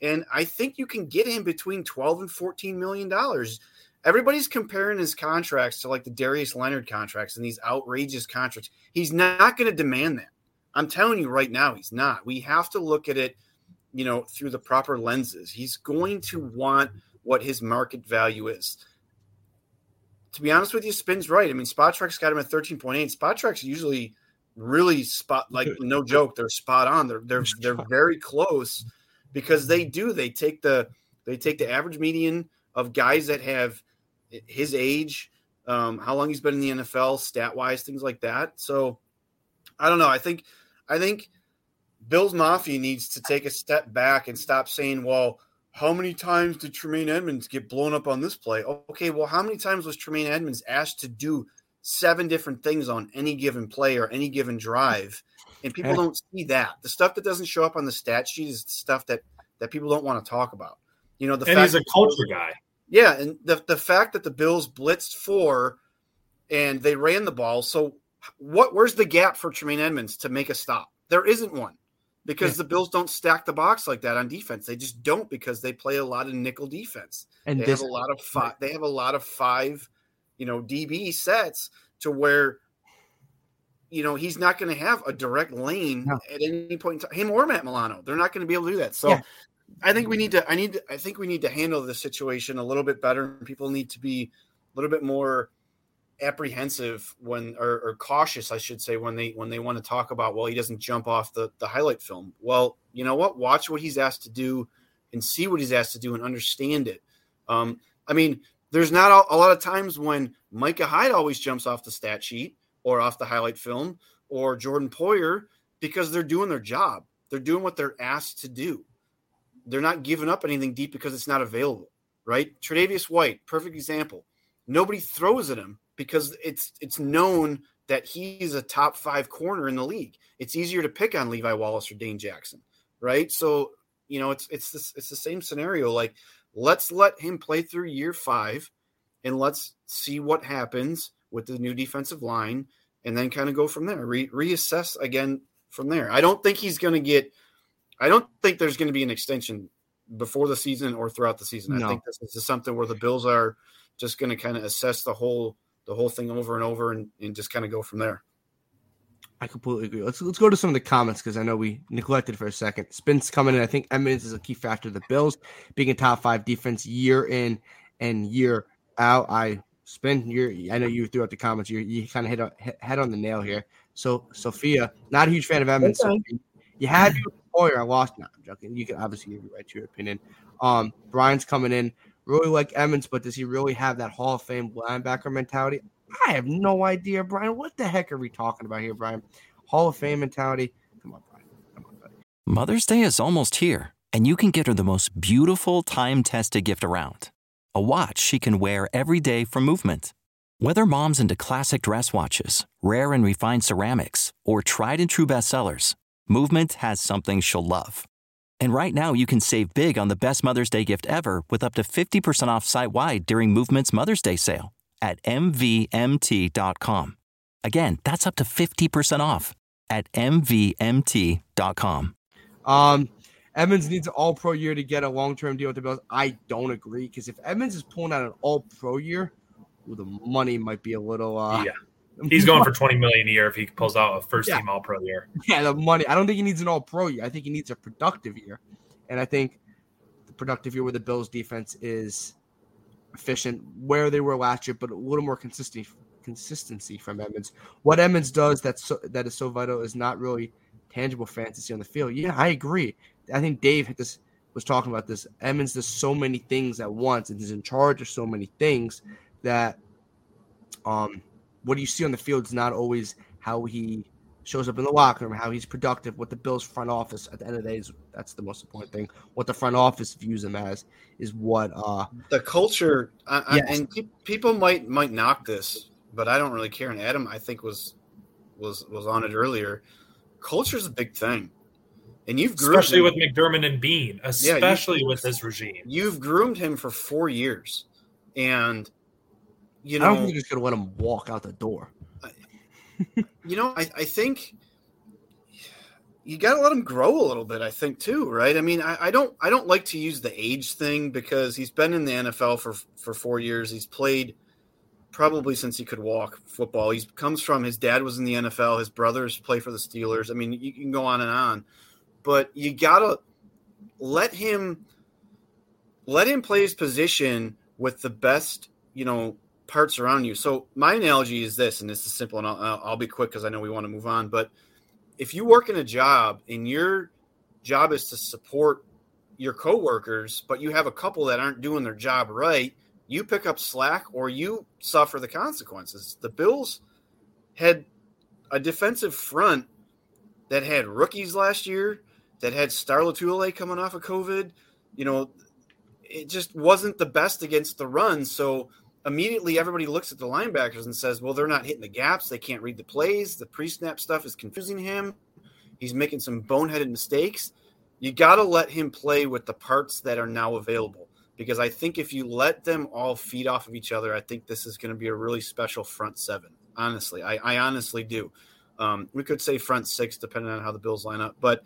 And I think you can get him between 12 and 14 million dollars everybody's comparing his contracts to like the Darius Leonard contracts and these outrageous contracts. He's not going to demand that. I'm telling you right now, he's not. We have to look at it, you know, through the proper lenses. He's going to want what his market value is. To be honest with you, Spin's right. I mean, Spotrac's got him at 13.8. Spotrac's usually really spot like no joke, they're spot on. They're they're they're very close because they do. They take the they take the average median of guys that have his age, um, how long he's been in the NFL, stat wise, things like that. So I don't know. I think I think Bills Mafia needs to take a step back and stop saying, well, how many times did Tremaine Edmunds get blown up on this play? Okay, well, how many times was Tremaine Edmunds asked to do seven different things on any given play or any given drive? And people don't see that. The stuff that doesn't show up on the stat sheet is the stuff that that people don't want to talk about. You know, the and fact he's a culture guy. Yeah, and the the fact that the Bills blitzed four and they ran the ball. So what where's the gap for Tremaine Edmunds to make a stop? There isn't one. Because yeah. the Bills don't stack the box like that on defense. They just don't because they play a lot of nickel defense. And they this, have a lot of five they have a lot of five, you know, DB sets to where you know, he's not going to have a direct lane no. at any point in time. Him or Matt Milano, they're not going to be able to do that. So yeah. I think we need to. I need. I think we need to handle the situation a little bit better. People need to be a little bit more apprehensive when, or, or, cautious, I should say, when they when they want to talk about. Well, he doesn't jump off the the highlight film. Well, you know what? Watch what he's asked to do, and see what he's asked to do, and understand it. Um, I mean, there's not a, a lot of times when Micah Hyde always jumps off the stat sheet or off the highlight film, or Jordan Poyer because they're doing their job. They're doing what they're asked to do they're not giving up anything deep because it's not available, right? Tre'Davious White, perfect example. Nobody throws at him because it's it's known that he's a top five corner in the league. It's easier to pick on Levi Wallace or Dane Jackson, right? So you know it's it's this it's the same scenario. Like let's let him play through year five, and let's see what happens with the new defensive line, and then kind of go from there. Re- reassess again from there. I don't think he's going to get I don't think there's going to be an extension before the season or throughout the season. No. I think this is something where the Bills are just going to kind of assess the whole the whole thing over and over and, and just kind of go from there. I completely agree. Let's let's go to some of the comments because I know we neglected for a second. Spins coming in. I think Edmunds is a key factor. The Bills being a top five defense year in and year out. I spin. You I know you threw out the comments. You you kind of hit, hit head on the nail here. So Sophia, not a huge fan of Edmunds. Okay. You had you Hoyer. I lost. No, I'm joking. You can obviously give right to your opinion. Um, Brian's coming in. Really like Edmunds, but does he really have that Hall of Fame linebacker mentality? I have no idea, Brian. What the heck are we talking about here, Brian? Hall of Fame mentality. Come on, Brian. Come on, buddy. Mother's Day is almost here, and you can get her the most beautiful time tested gift around a watch she can wear every day for movement. Whether mom's into classic dress watches, rare and refined ceramics, or tried and true bestsellers, Movement has something she'll love. And right now, you can save big on the best Mother's Day gift ever with up to 50% off site wide during Movement's Mother's Day sale at MVMT.com. Again, that's up to 50% off at MVMT.com. Um, Edmunds needs an all pro year to get a long term deal with the Bills. I don't agree because if Edmunds is pulling out an all pro year, well, the money might be a little. Uh, yeah. He's going for 20 million a year if he pulls out a first yeah. team all pro year. Yeah, the money. I don't think he needs an all pro year. I think he needs a productive year. And I think the productive year where the Bills defense is efficient where they were last year, but a little more consistency consistency from Edmunds. What Edmunds does that's so, that is so vital is not really tangible fantasy on the field. Yeah, I agree. I think Dave this was talking about this. Edmunds does so many things at once and he's in charge of so many things that um what you see on the field is not always how he shows up in the locker room, how he's productive, what the Bills front office at the end of the day is that's the most important thing. What the front office views him as is what uh the culture I, yes. and pe- people might might knock this, but I don't really care. And Adam I think was was was on it earlier. Culture is a big thing. And you've especially him, with McDermott and Beane, especially yeah, with this regime. You've groomed him for four years. And you know, I don't think you're just gonna let him walk out the door. you know, I, I think you got to let him grow a little bit. I think too, right? I mean, I, I, don't, I don't like to use the age thing because he's been in the NFL for for four years. He's played probably since he could walk football. He comes from his dad was in the NFL. His brothers play for the Steelers. I mean, you can go on and on, but you gotta let him let him play his position with the best, you know, parts around you. So my analogy is this, and this is simple, and I'll, I'll be quick because I know we want to move on. But if you work in a job and your job is to support your coworkers, but you have a couple that aren't doing their job right, you pick up slack or you suffer the consequences. The Bills had a defensive front that had rookies last year, that had Star Lotulelei coming off of COVID. You know, it just wasn't the best against the run. So immediately everybody looks at the linebackers and says, well, they're not hitting the gaps. They can't read the plays. The pre snap stuff is confusing him. He's making some boneheaded mistakes. You got to let him play with the parts that are now available because I think if you let them all feed off of each other, I think this is going to be a really special front seven. Honestly, I, I honestly do. Um, we could say front six, depending on how the Bills line up, but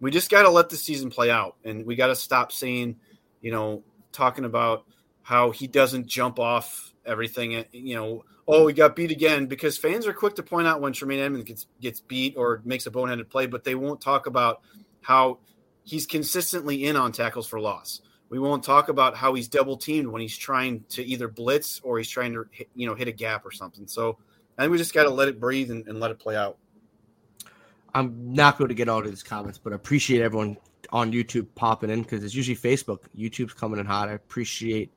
we just got to let the season play out and we got to stop saying, you know, talking about how he doesn't jump off everything. Eh, you know, oh, he got beat again because fans are quick to point out when Tremaine Edmunds gets gets beat or makes a boneheaded play, but they won't talk about how he's consistently in on tackles for loss. We won't talk about how he's double teamed when he's trying to either blitz or he's trying to hit, you know hit a gap or something. So I think we just got to let it breathe and, and let it play out. I'm not going to get all of these comments, but I appreciate everyone on YouTube popping in because it's usually Facebook. YouTube's coming in hot. I appreciate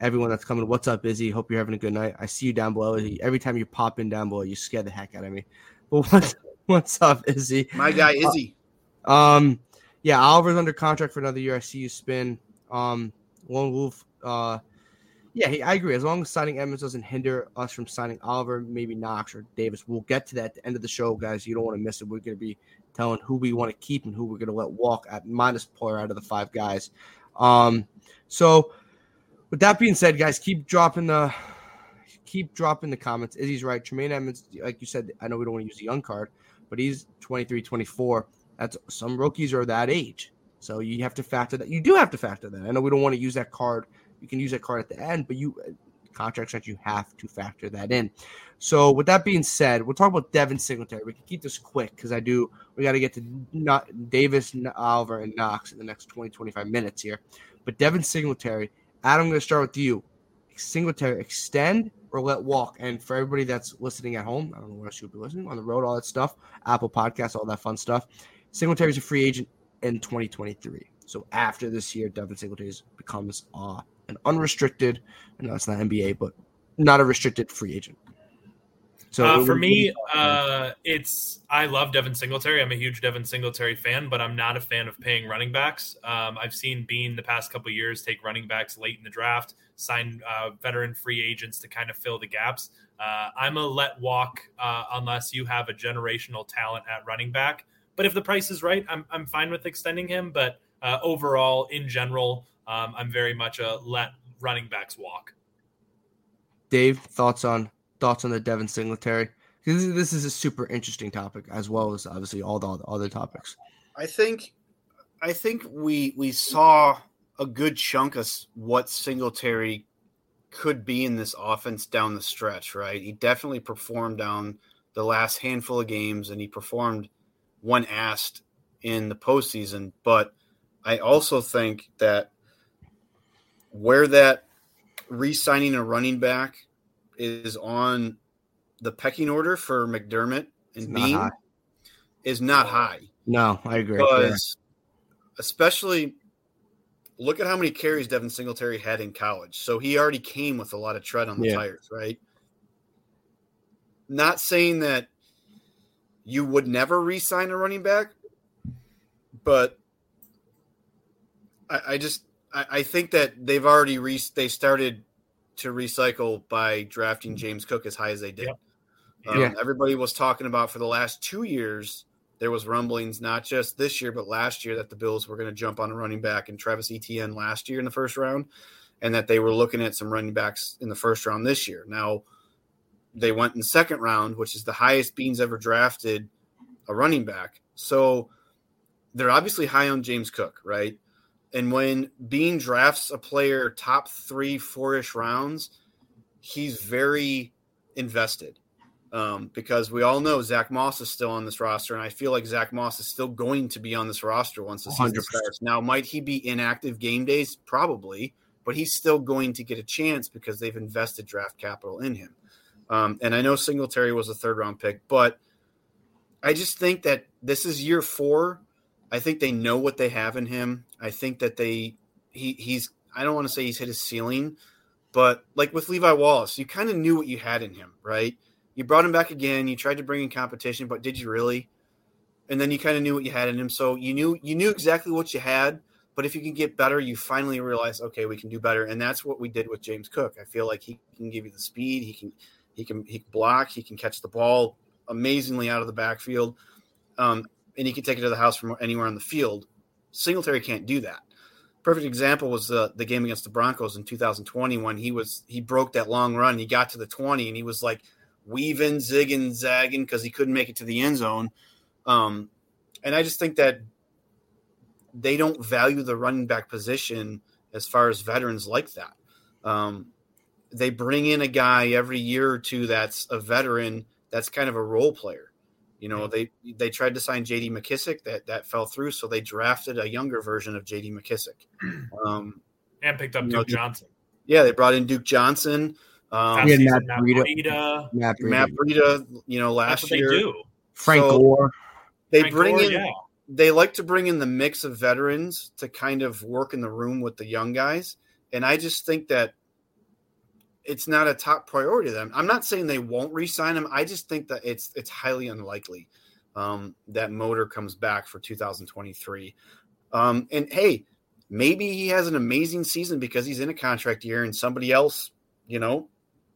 everyone that's coming. What's up, Izzy? Hope you're having a good night. I see you down below. Every time you pop in down below, you scare the heck out of me. But what's what's up, Izzy? My guy, uh, Izzy. Uh, um, yeah, Oliver's under contract for another year. I see you spin. Um, Lone Wolf. Uh, yeah, I agree. As long as signing Edmunds doesn't hinder us from signing Oliver, maybe Knox or Davis, we'll get to that at the end of the show, guys. You don't want to miss it. We're going to be telling who we want to keep and who we're going to let walk at minus player out of the five guys. Um, so with that being said, guys, keep dropping the keep dropping the comments. Izzy's right. Tremaine Edmunds, like you said, I know we don't want to use the young card, but he's 23, 24. That's some rookies are that age. So you have to factor that. You do have to factor that. I know we don't want to use that card. You can use that card at the end, but you contract stretch, you have to factor that in. So, with that being said, we'll talk about Devin Singletary. We can keep this quick because I do. We got to get to not Davis, Oliver, and Knox in the next 20, 25 minutes here. But Devin Singletary, Adam, I'm going to start with you. Singletary, extend or let walk. And for everybody that's listening at home, I don't know where else you'll be listening on the road, all that stuff, Apple Podcasts, all that fun stuff. Singletary's a free agent in 2023. So after this year, Devin Singletary becomes uh, an unrestricted, and it's not NBA, but not a restricted free agent. So uh, for me, uh, it's I love Devin Singletary. I'm a huge Devin Singletary fan, but I'm not a fan of paying running backs. Um, I've seen Beane the past couple years take running backs late in the draft, sign uh, veteran free agents to kind of fill the gaps. Uh, I'm a let walk uh, unless you have a generational talent at running back. But if the price is right, I'm I'm fine with extending him. But uh, overall, in general, um, I'm very much a let running backs walk. Dave, thoughts on thoughts on the Devin Singletary? Because this is a super interesting topic, as well as obviously all the other topics. I think, I think we we saw a good chunk of what Singletary could be in this offense down the stretch. Right, he definitely performed down the last handful of games, and he performed when asked in the postseason. But I also think that where that re-signing a running back is on the pecking order for McDermott and Beane is not high. No, I agree. Because yeah. especially look at how many carries Devin Singletary had in college. So he already came with a lot of tread on the yeah. tires, right? Not saying that you would never re-sign a running back, but I, I just I, I, think that they've already re- they started to recycle by drafting James Cook as high as they did. Um, yeah. Everybody was talking about for the last two years. There was rumblings, not just this year, but last year, that the Bills were going to jump on a running back and Travis Etienne last year in the first round, and that they were looking at some running backs in the first round this year. Now, they went in the second round, which is the highest Beane's ever drafted a running back. So they're obviously high on James Cook, right? And when Beane drafts a player top three, four ish rounds, he's very invested. Um, because we all know Zach Moss is still on this roster, and I feel like Zach Moss is still going to be on this roster once the season 100%. starts. Now, might he be inactive game days? Probably, but he's still going to get a chance because they've invested draft capital in him. Um, and I know Singletary was a third round pick, but I just think that this is year four. I think they know what they have in him. I think that they he he's I don't want to say he's hit his ceiling, but like with Levi Wallace, you kind of knew what you had in him, right? You brought him back again. You tried to bring in competition, but did you really? And then you kind of knew what you had in him, so you knew you knew exactly what you had. But if you can get better, you finally realize, okay, we can do better, and that's what we did with James Cook. I feel like he can give you the speed. He can he can he can block. He can catch the ball amazingly out of the backfield, um, and he can take it to the house from anywhere on the field. Singletary can't do that. Perfect example was the the game against the Broncos in 2020 when he was he broke that long run. He got to the 20 and he was like weaving, zigging, zagging because he couldn't make it to the end zone. Um, and I just think that they don't value the running back position as far as veterans like that. Um, they bring in a guy every year or two that's a veteran that's kind of a role player. You know, they they tried to sign J.D. McKissic, that that fell through, so they drafted a younger version of J.D. McKissic, um, and picked up Duke know, Johnson. Yeah, they brought in Duke Johnson. Um, yeah, Matt, Matt Breida. Matt Breida. Matt Breida. You know, last year. Frank so Gore. They Frank bring Gore, in. Yeah. They like to bring in the mix of veterans to kind of work in the room with the young guys, and I just think that it's not a top priority to them. I'm not saying they won't re-sign him. I just think that it's it's highly unlikely um, that Motor comes back for 2023. Um, and hey, maybe he has an amazing season because he's in a contract year, and somebody else, you know,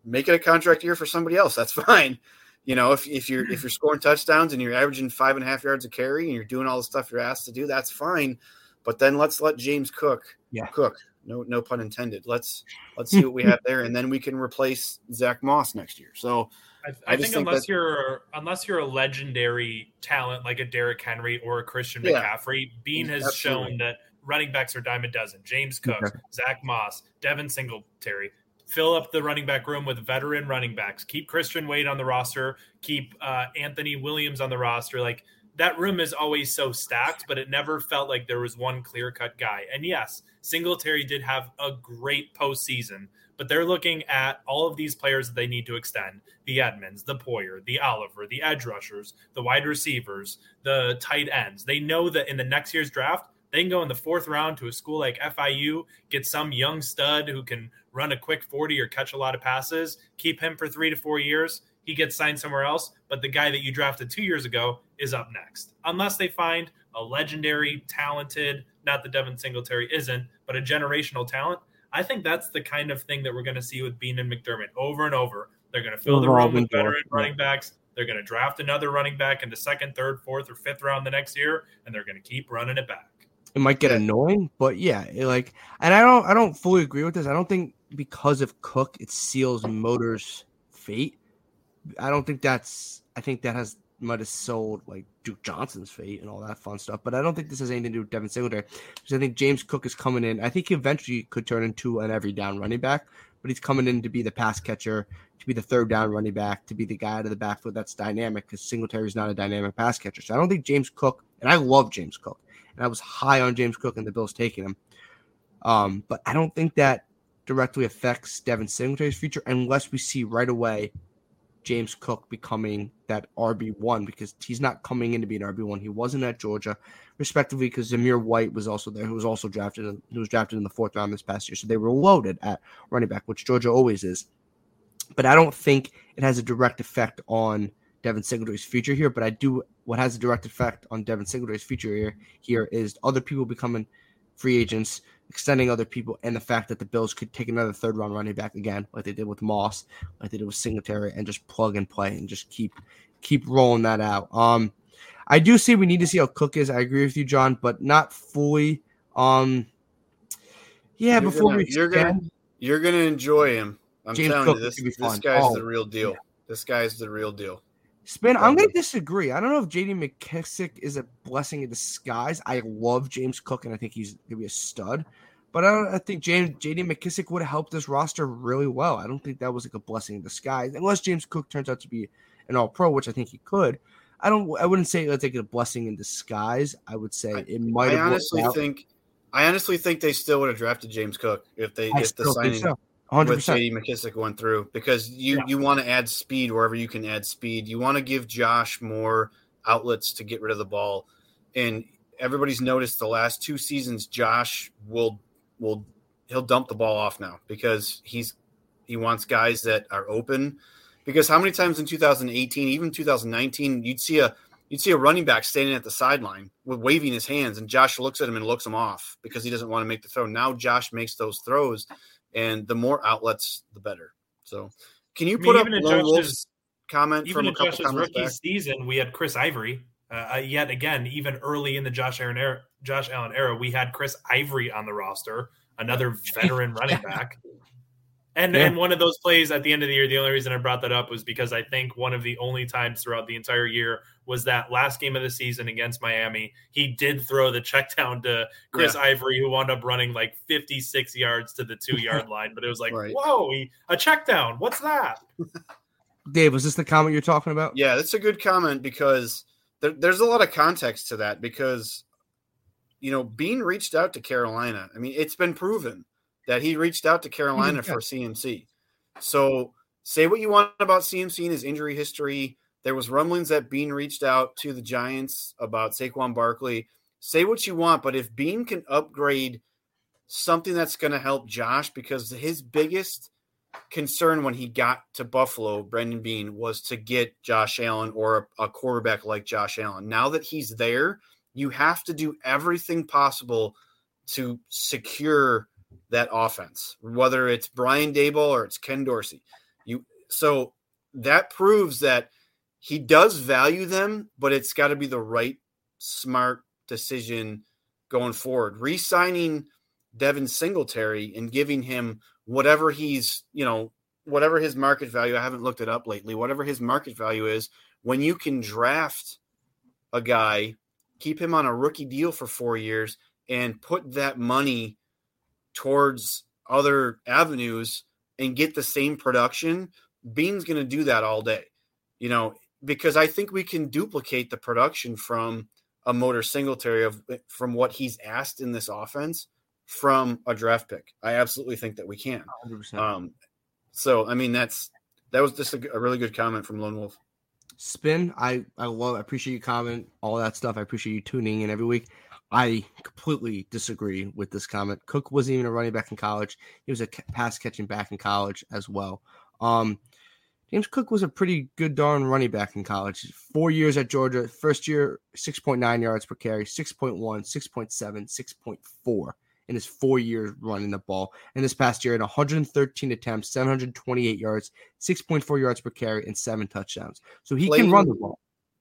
make it a contract year for somebody else. That's fine. You know, if, if you're if you're scoring touchdowns and you're averaging five and a half yards a carry and you're doing all the stuff you're asked to do, that's fine. But then let's let James Cook yeah. cook no no pun intended. Let's let's see what we have there, and then we can replace Zach Moss next year. So I, I, I think, think, unless that, you're unless you're a legendary talent like a Derrick Henry or a Christian yeah, McCaffrey, Beane has absolutely. shown that running backs are dime a dozen. James Cook, okay. Zach Moss, Devin Singletary. fill up the running back room with veteran running backs. Keep Christian Wade on the roster. Keep uh, Anthony Williams on the roster. Like that room is always so stacked, but it never felt like there was one clear cut guy. And yes, Singletary did have a great postseason, but they're looking at all of these players that they need to extend the Edmunds, the Poyer, the Oliver, the edge rushers, the wide receivers, the tight ends. They know that in the next year's draft, they can go in the fourth round to a school like FIU, get some young stud who can run a quick 40 or catch a lot of passes, keep him for three to four years, he gets signed somewhere else, but the guy that you drafted two years ago is up next. Unless they find a legendary, talented, not that Devin Singletary isn't, but a generational talent. I think that's the kind of thing that we're going to see with Beane and McDermott over and over. They're going to fill the room with veteran running backs. They're going to draft another running back in the second, third, fourth, or fifth round the next year, and they're going to keep running it back. It might get annoying, but yeah, like, and I don't, I don't fully agree with this. I don't think because of Cook it seals Motor's fate. I don't think that's. I think that has might have sold like Duke Johnson's fate and all that fun stuff. But I don't think this has anything to do with Devin Singletary because I think James Cook is coming in. I think he eventually could turn into an every down running back, but he's coming in to be the pass catcher, to be the third down running back, to be the guy out of the backfield that's dynamic because Singletary is not a dynamic pass catcher. So I don't think James Cook, and I love James Cook, and I was high on James Cook and the Bills taking him. Um, but I don't think that directly affects Devin Singletary's future unless we see right away James Cook becoming that RB1 because he's not coming in to be an RB1. He wasn't at Georgia, respectively, because Zamir White was also there, who was also drafted. In, who was drafted in the fourth round this past year. So they were loaded at running back, which Georgia always is. But I don't think it has a direct effect on Devin Singletary's future here. But I do. What has a direct effect on Devin Singletary's future here here is other people becoming free agents extending other people, and the fact that the Bills could take another third round running back again, like they did with Moss, like they did with Singletary, and just plug and play and just keep keep rolling that out. Um, I do see we need to see how Cook is. I agree with you, John, but not fully. Um, yeah, you're before gonna, we you're gonna you're gonna enjoy him. I'm James telling Cook you, this this guy's Oh, the real deal. This guy's the real deal. Spin, I'm going to disagree. I don't know if JD McKissic is a blessing in disguise. I love James Cook, and I think he's going to be a stud. But I, don't, I think James JD McKissic would have helped this roster really well. I don't think that was like a blessing in disguise, unless James Cook turns out to be an All Pro, which I think he could. I don't. I wouldn't say it's like a blessing in disguise. I would say it might. I have honestly think I honestly think they still would have drafted James Cook if they I if the signing so. 100. with percent JD McKissic went through because you Yeah. you want to add speed wherever you can add speed. You want to give Josh more outlets to get rid of the ball, and everybody's noticed the last two seasons Josh will will he'll dump the ball off now because he's he wants guys that are open. Because how many times in 2018, even 2019, you'd see a you'd see a running back standing at the sideline with waving his hands, and Josh looks at him and looks him off because he doesn't want to make the throw. Now Josh makes those throws, and the more outlets, the better. So, can you I mean, put up Lone Wolf's Josh's- comment Even from a couple Josh's comments rookie back? season, we had Chris Ivory. Uh, uh, yet again, even early in the Josh Allen era, Josh Allen era, we had Chris Ivory on the roster, another veteran running back. And Yeah. and one of those plays at the end of the year, the only reason I brought that up was because I think one of the only times throughout the entire year was that last game of the season against Miami. He did throw the check down to Chris Ivory, who wound up running like 56 yards to the two yard line. But it was like, Right. whoa, he, a check down. What's that? Dave, was this the comment you're talking about? Yeah, that's a good comment because there, there's a lot of context to that because you know Beane reached out to Carolina. I mean, it's been proven that he reached out to Carolina Yeah. for CMC. So say what you want about CMC and his injury history. There was rumblings that Beane reached out to the Giants about Saquon Barkley. Say what you want, but if Beane can upgrade something that's going to help Josh, because his biggest concern when he got to Buffalo, Brandon Beane, was to get Josh Allen or a, a quarterback like Josh Allen. Now that he's there, you have to do everything possible to secure that offense, whether it's Brian Daboll or it's Ken Dorsey. You so that proves that he does value them, but it's got to be the right, smart decision going forward. Re-signing Devin Singletary and giving him whatever he's, you know, whatever his market value, I haven't looked it up lately, whatever his market value is, when you can draft a guy, keep him on a rookie deal for four years, and put that money towards other avenues and get the same production, Beane's going to do that all day. You know, because I think we can duplicate the production from a motor Singletary of from what he's asked in this offense from a draft pick. I absolutely think that we can. 100%. Um, so I mean that's that was just a, a, really good comment from Lone Wolf. Spin, I I love, I appreciate you comment all that stuff. I appreciate you tuning in every week. I completely disagree with this comment. Cook wasn't even a running back in college. He was a pass catching back in college as well. Um, James Cook was a pretty good darn running back in college. Four years at Georgia. First year, 6.9 yards per carry, 6.1, 6.7, 6.4 in his four years running the ball. And this past year, in 113 attempts, 728 yards, 6.4 yards per carry, and seven touchdowns. So he can run the ball.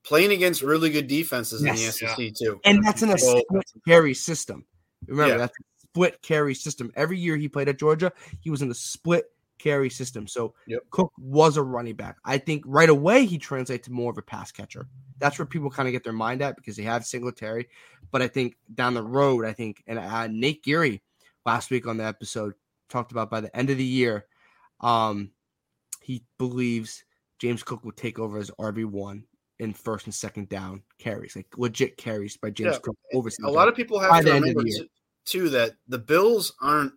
Playing against really good defenses yes. in the SEC, yeah. too. And that's in a so, split carry system. Remember, yeah. that's a split carry system. Every year he played at Georgia, he was in the split carry system. So yep. Cook was a running back. I think right away he translates to more of a pass catcher. That's where people kind of get their mind at because they have Singletary. But I think down the road, I think, and uh, Nate Geary last week on the episode talked about by the end of the year, um, he believes James Cook will take over as RB one in first and second down carries, like legit carries by James yeah. Cook over. A lot of people have to remember too that the Bills aren't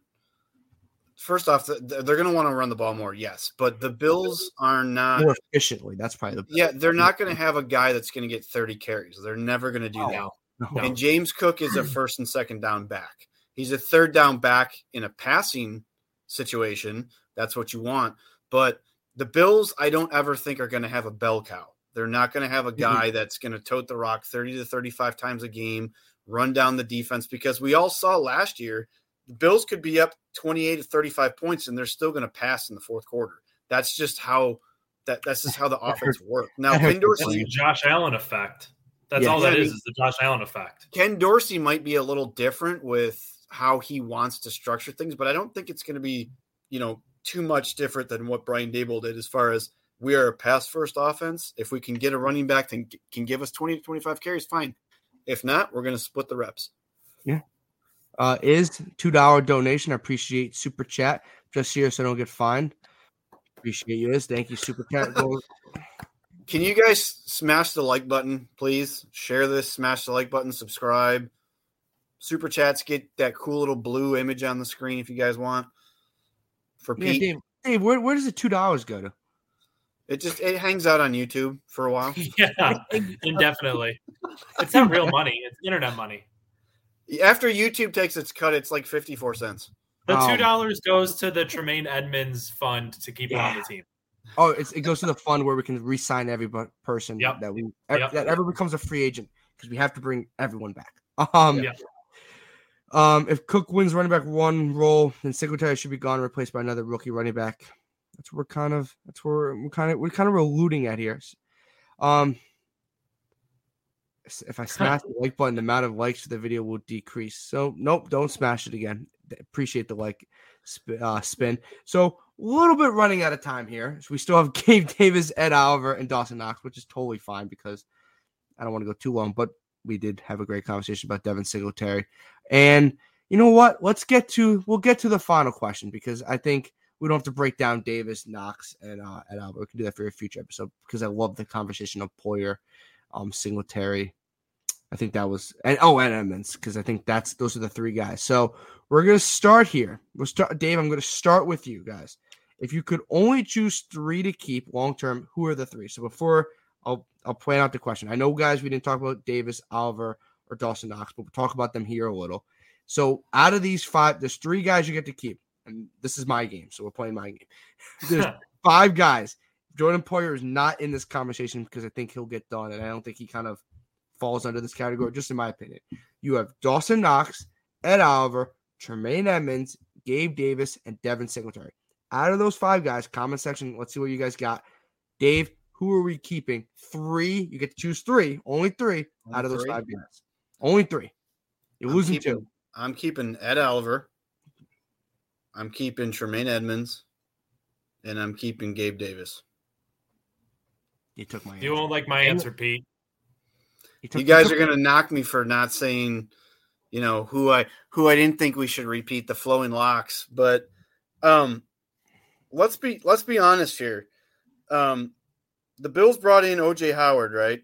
first off, they're going to want to run the ball more, yes, but the Bills are not more efficiently. That's probably the yeah. They're not going to have a guy that's going to get thirty carries. They're never going to do oh, that. No. And James Cook is a first and second down back. He's a third down back in a passing situation. That's what you want. But the Bills, I don't ever think are going to have a bell cow. They're not going to have a mm-hmm. guy that's going to tote the rock 30 to 35 times a game, run down the defense because we all saw last year the Bills could be up 28 to 35 points and they're still going to pass in the fourth quarter. That's just how that that's just how the offense works. Now Ken Dorsey Josh Allen effect. That's yeah, all that is is the Josh Allen effect. Ken Dorsey might be a little different with how he wants to structure things, but I don't think it's going to be, you know, too much different than what Brian Daboll did as far as we are a pass first offense. If we can get a running back that can give us 20 to 25 carries, fine. If not, we're going to split the reps. Yeah uh, is two dollar donation. I appreciate super chat just here so I don't get fined. Appreciate you, is thank you super chat. Can you guys smash the like button, please? Share this, smash the like button, subscribe. Super chats get that cool little blue image on the screen if you guys want. For yeah, Pete, Dave, Dave where, where does the two dollars go to? It just it hangs out on YouTube for a while. yeah, indefinitely. It's not real money; it's internet money. After YouTube takes its cut, it's like 54 cents. The two dollars um, goes to the Tremaine Edmunds fund to keep yeah. him on the team. Oh, it goes to the fund where we can re-sign every person yep. that we yep. that ever becomes a free agent because we have to bring everyone back. Um, yep. um, if Cook wins running back one role, then Singletary should be gone, replaced by another rookie running back. That's what we're kind of that's where we're kind of we're kind of alluding at here. Um, if I smash the like button, the amount of likes for the video will decrease. So nope, don't smash it again. Appreciate the like uh, spin. So a little bit running out of time here. So we still have Gabe Davis, Ed Oliver, and Dawson Knox, which is totally fine because I don't want to go too long. But we did have a great conversation about Devin Singletary, and you know what? Let's get to we'll get to the final question because I think we don't have to break down Davis, Knox, and uh, Ed Oliver. We can do that for a future episode because I love the conversation of Poyer, um, Singletary, I think that was and oh and Edmunds because I think that's those are the three guys. So we're gonna start here. We'll start, Dave. I'm gonna start with you guys. If you could only choose three to keep long term, who are the three? So before I'll I'll plan out the question. I know, guys, we didn't talk about Davis, Oliver, or Dawson Knox, but we'll talk about them here a little. So out of these five, there's three guys you get to keep, and this is my game, so we're playing my game. There's five guys. Jordan Poyer is not in this conversation because I think he'll get done, and I don't think he kind of falls under this category, just in my opinion. You have Dawson Knox, Ed Oliver, Tremaine Edmunds, Gabe Davis, and Devin Singletary. Out of those five guys, comment section, let's see what you guys got. Dave, who are we keeping? Three. You get to choose three, only three only out of those three? five guys. Only three. You're I'm losing keeping, two. I'm keeping Ed Oliver. I'm keeping Tremaine Edmunds, And I'm keeping Gabe Davis. You took my You won't like my answer, Pete you guys are gonna knock me for not saying, you know, who I who I didn't think we should repeat the flowing locks, but um let's be let's be honest here. Um, the Bills brought in OJ Howard, right?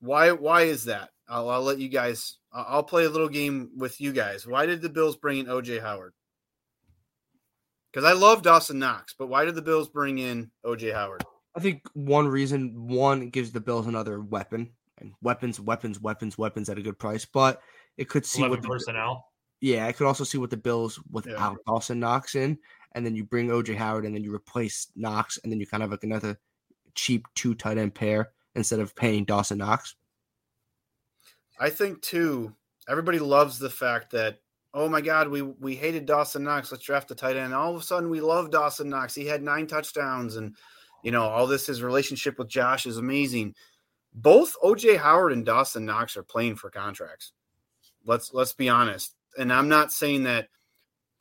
Yep. Why? Why is that? I'll, I'll let you guys. I'll play a little game with you guys. Why did the Bills bring in OJ Howard? Because I love Dawson Knox, but why did the Bills bring in OJ Howard? I think one reason one gives the Bills another weapon and weapons, weapons, weapons, weapons at a good price, but it could see what the personnel. Yeah, I could also see what the Bills without yeah. Dawson Knox in, and then you bring OJ Howard, and then you replace Knox, and then you kind of like another cheap two tight end pair instead of paying Dawson Knox. I think too. Everybody loves the fact that oh my God, we we hated Dawson Knox. Let's draft the tight end. All of a sudden, we love Dawson Knox. He had nine touchdowns, and you know all this. His relationship with Josh is amazing. Both OJ Howard and Dawson Knox are playing for contracts. Let's let's be honest and I'm not saying that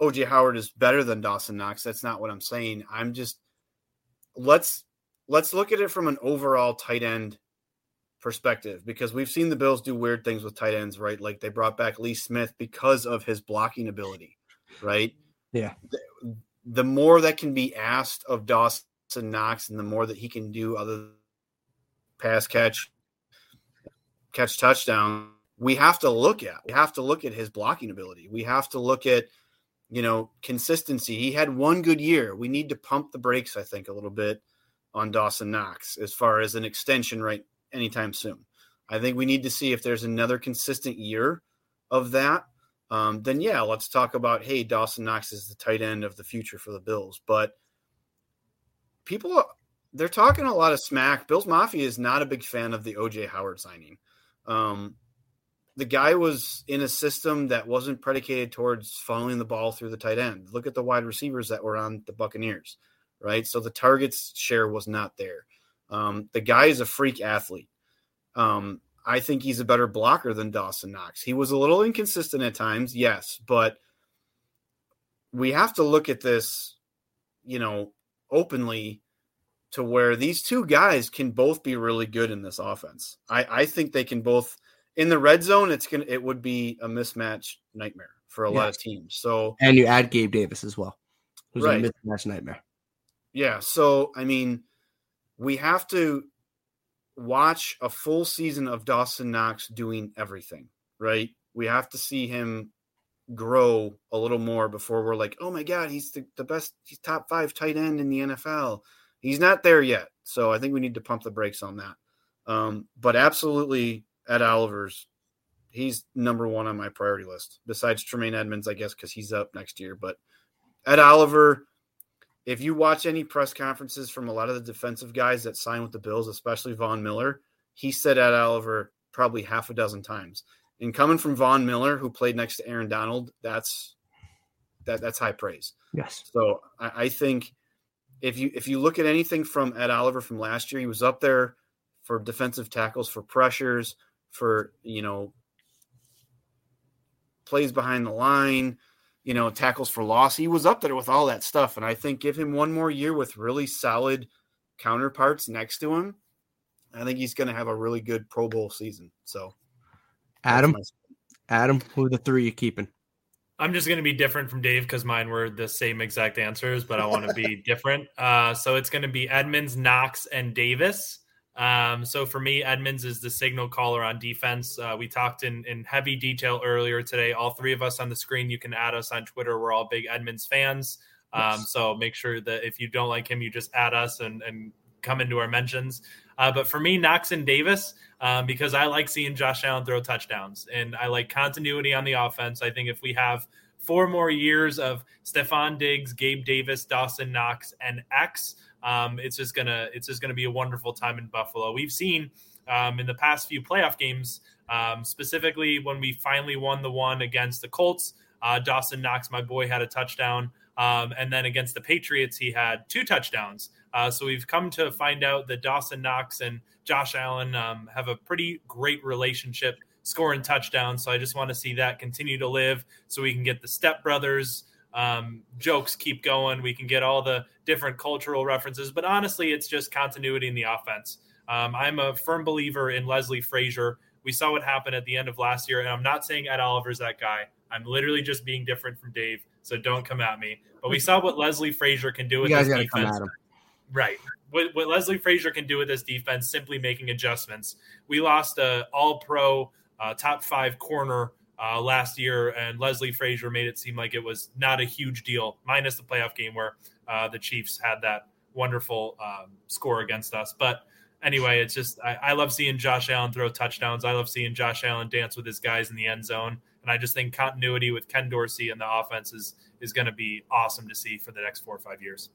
OJ Howard is better than Dawson Knox. That's not what I'm saying. I'm just let's let's look at it from an overall tight end perspective because we've seen the Bills do weird things with tight ends, right? Like they brought back Lee Smith because of his blocking ability, right? Yeah. The, the more that can be asked of Dawson Knox and the more that he can do other pass catch, catch touchdown, we have to look at. We have to look at his blocking ability. We have to look at, you know, consistency. He had one good year. We need to pump the brakes, I think, a little bit on Dawson Knox as far as an extension right anytime soon. I think we need to see if there's another consistent year of that. Um, then yeah, let's talk about hey, Dawson Knox is the tight end of the future for the Bills. But people they're talking a lot of smack. Bills Mafia is not a big fan of the OJ Howard signing. Um, the guy was in a system that wasn't predicated towards following the ball through the tight end. Look at the wide receivers that were on the Buccaneers, right? So the targets share was not there. Um, the guy is a freak athlete. Um, I think he's a better blocker than Dawson Knox. He was a little inconsistent at times, yes, but we have to look at this, you know, openly to where these two guys can both be really good in this offense. I, I think they can both in the red zone, it's gonna it would be a mismatch nightmare for a lot of teams. So and you add Gabe Davis as well, who's right. a mismatch nightmare. Yeah. So I mean, we have to watch a full season of Dawson Knox doing everything. Right. We have to see him grow a little more before we're like, oh my god, he's the, the best, he's top five tight end in the NFL. He's not there yet, so I think we need to pump the brakes on that. Um, but absolutely Ed Oliver's he's number one on my priority list besides Tremaine Edmunds, I guess, because he's up next year. But Ed Oliver, if you watch any press conferences from a lot of the defensive guys that sign with the Bills, especially Von Miller, he said Ed Oliver probably half a dozen times. And coming from Von Miller, who played next to Aaron Donald, that's that that's high praise. Yes. So I, I think if you if you look at anything from Ed Oliver from last year, he was up there for defensive tackles, for pressures, for you know plays behind the line, you know, tackles for loss. He was up there with all that stuff. And I think give him one more year with really solid counterparts next to him. I think he's going to have a really good Pro Bowl season. So, Adam, Adam, who are the three you keeping? I'm just going to be different from Dave because mine were the same exact answers, but I want to be different. Uh, so it's going to be Edmunds, Knox, and Davis. Um, so for me, Edmunds is the signal caller on defense. Uh, we talked in, in heavy detail earlier today. All three of us on the screen, you can add us on Twitter. We're all big Edmunds fans. Um, so make sure that if you don't like him, you just add us and, and come into our mentions. Uh, but for me, Knox and Davis, um, because I like seeing Josh Allen throw touchdowns and I like continuity on the offense. I think if we have four more years of Stefon Diggs, Gabe Davis, Dawson Knox, and X, um, it's just gonna it's just gonna be a wonderful time in Buffalo. We've seen um, in the past few playoff games, um, specifically when we finally won the one against the Colts. Uh, Dawson Knox, my boy, had a touchdown. Um, and then against the Patriots, he had two touchdowns. Uh, so we've come to find out that Dawson Knox and Josh Allen um, have a pretty great relationship scoring touchdowns. So I just want to see that continue to live so we can get the Step Brothers um, jokes keep going. We can get all the different cultural references, but honestly, it's just continuity in the offense. Um, I'm a firm believer in Leslie Frazier. We saw what happened at the end of last year, and I'm not saying Ed Oliver's that guy. I'm literally just being different from Dave, so don't come at me. But we saw what Leslie Frazier can do with You guys this to come defense. at him. Right. What, what Leslie Frazier can do with this defense, simply making adjustments. We lost a All Pro, uh, top five corner uh, last year, and Leslie Frazier made it seem like it was not a huge deal, minus the playoff game where uh, the Chiefs had that wonderful um, score against us. But anyway, it's just I, I love seeing Josh Allen throw touchdowns. I love seeing Josh Allen dance with his guys in the end zone, and I just think continuity with Ken Dorsey and the offense is is going to be awesome to see for the next four or five years.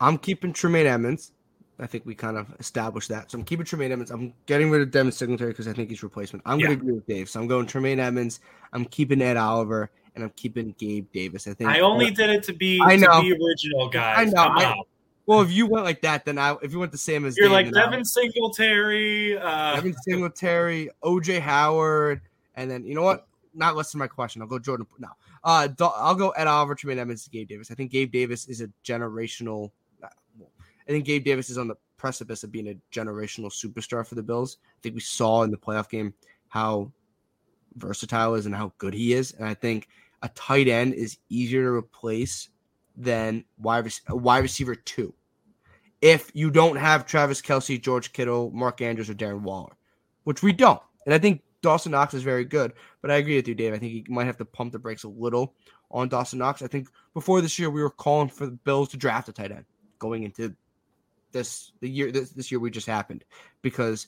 I'm keeping Tremaine Edmunds. I think we kind of established that. So I'm keeping Tremaine Edmunds. I'm getting rid of Devin Singletary because I think he's replacement. I'm Yeah. going to agree with Dave. So I'm going Tremaine Edmunds. I'm keeping Ed Oliver, and I'm keeping Gabe Davis. I think I only did it to be I know. to be original, guys. I know. I-. Well, if you went like that, then I. If you went the same as You're Dave, like Devin Singletary. Uh, Devin Singletary, OJ Howard, and then you know what? Not listen to my question. I'll go Jordan. No, uh, I'll go Ed Oliver, Tremaine Edmunds, Gabe Davis. I think Gabe Davis is a generational. I think Gabe Davis is on the precipice of being a generational superstar for the Bills. I think we saw in the playoff game how versatile is and how good he is, and I think a tight end is easier to replace than wide wide receiver two. If you don't have Travis Kelce, George Kittle, Mark Andrews, or Darren Waller, which we don't, and I think Dawson Knox is very good, but I agree with you, Dave. I think he might have to pump the brakes a little on Dawson Knox. I think before this year we were calling for the Bills to draft a tight end going into this the year this, this year we just happened because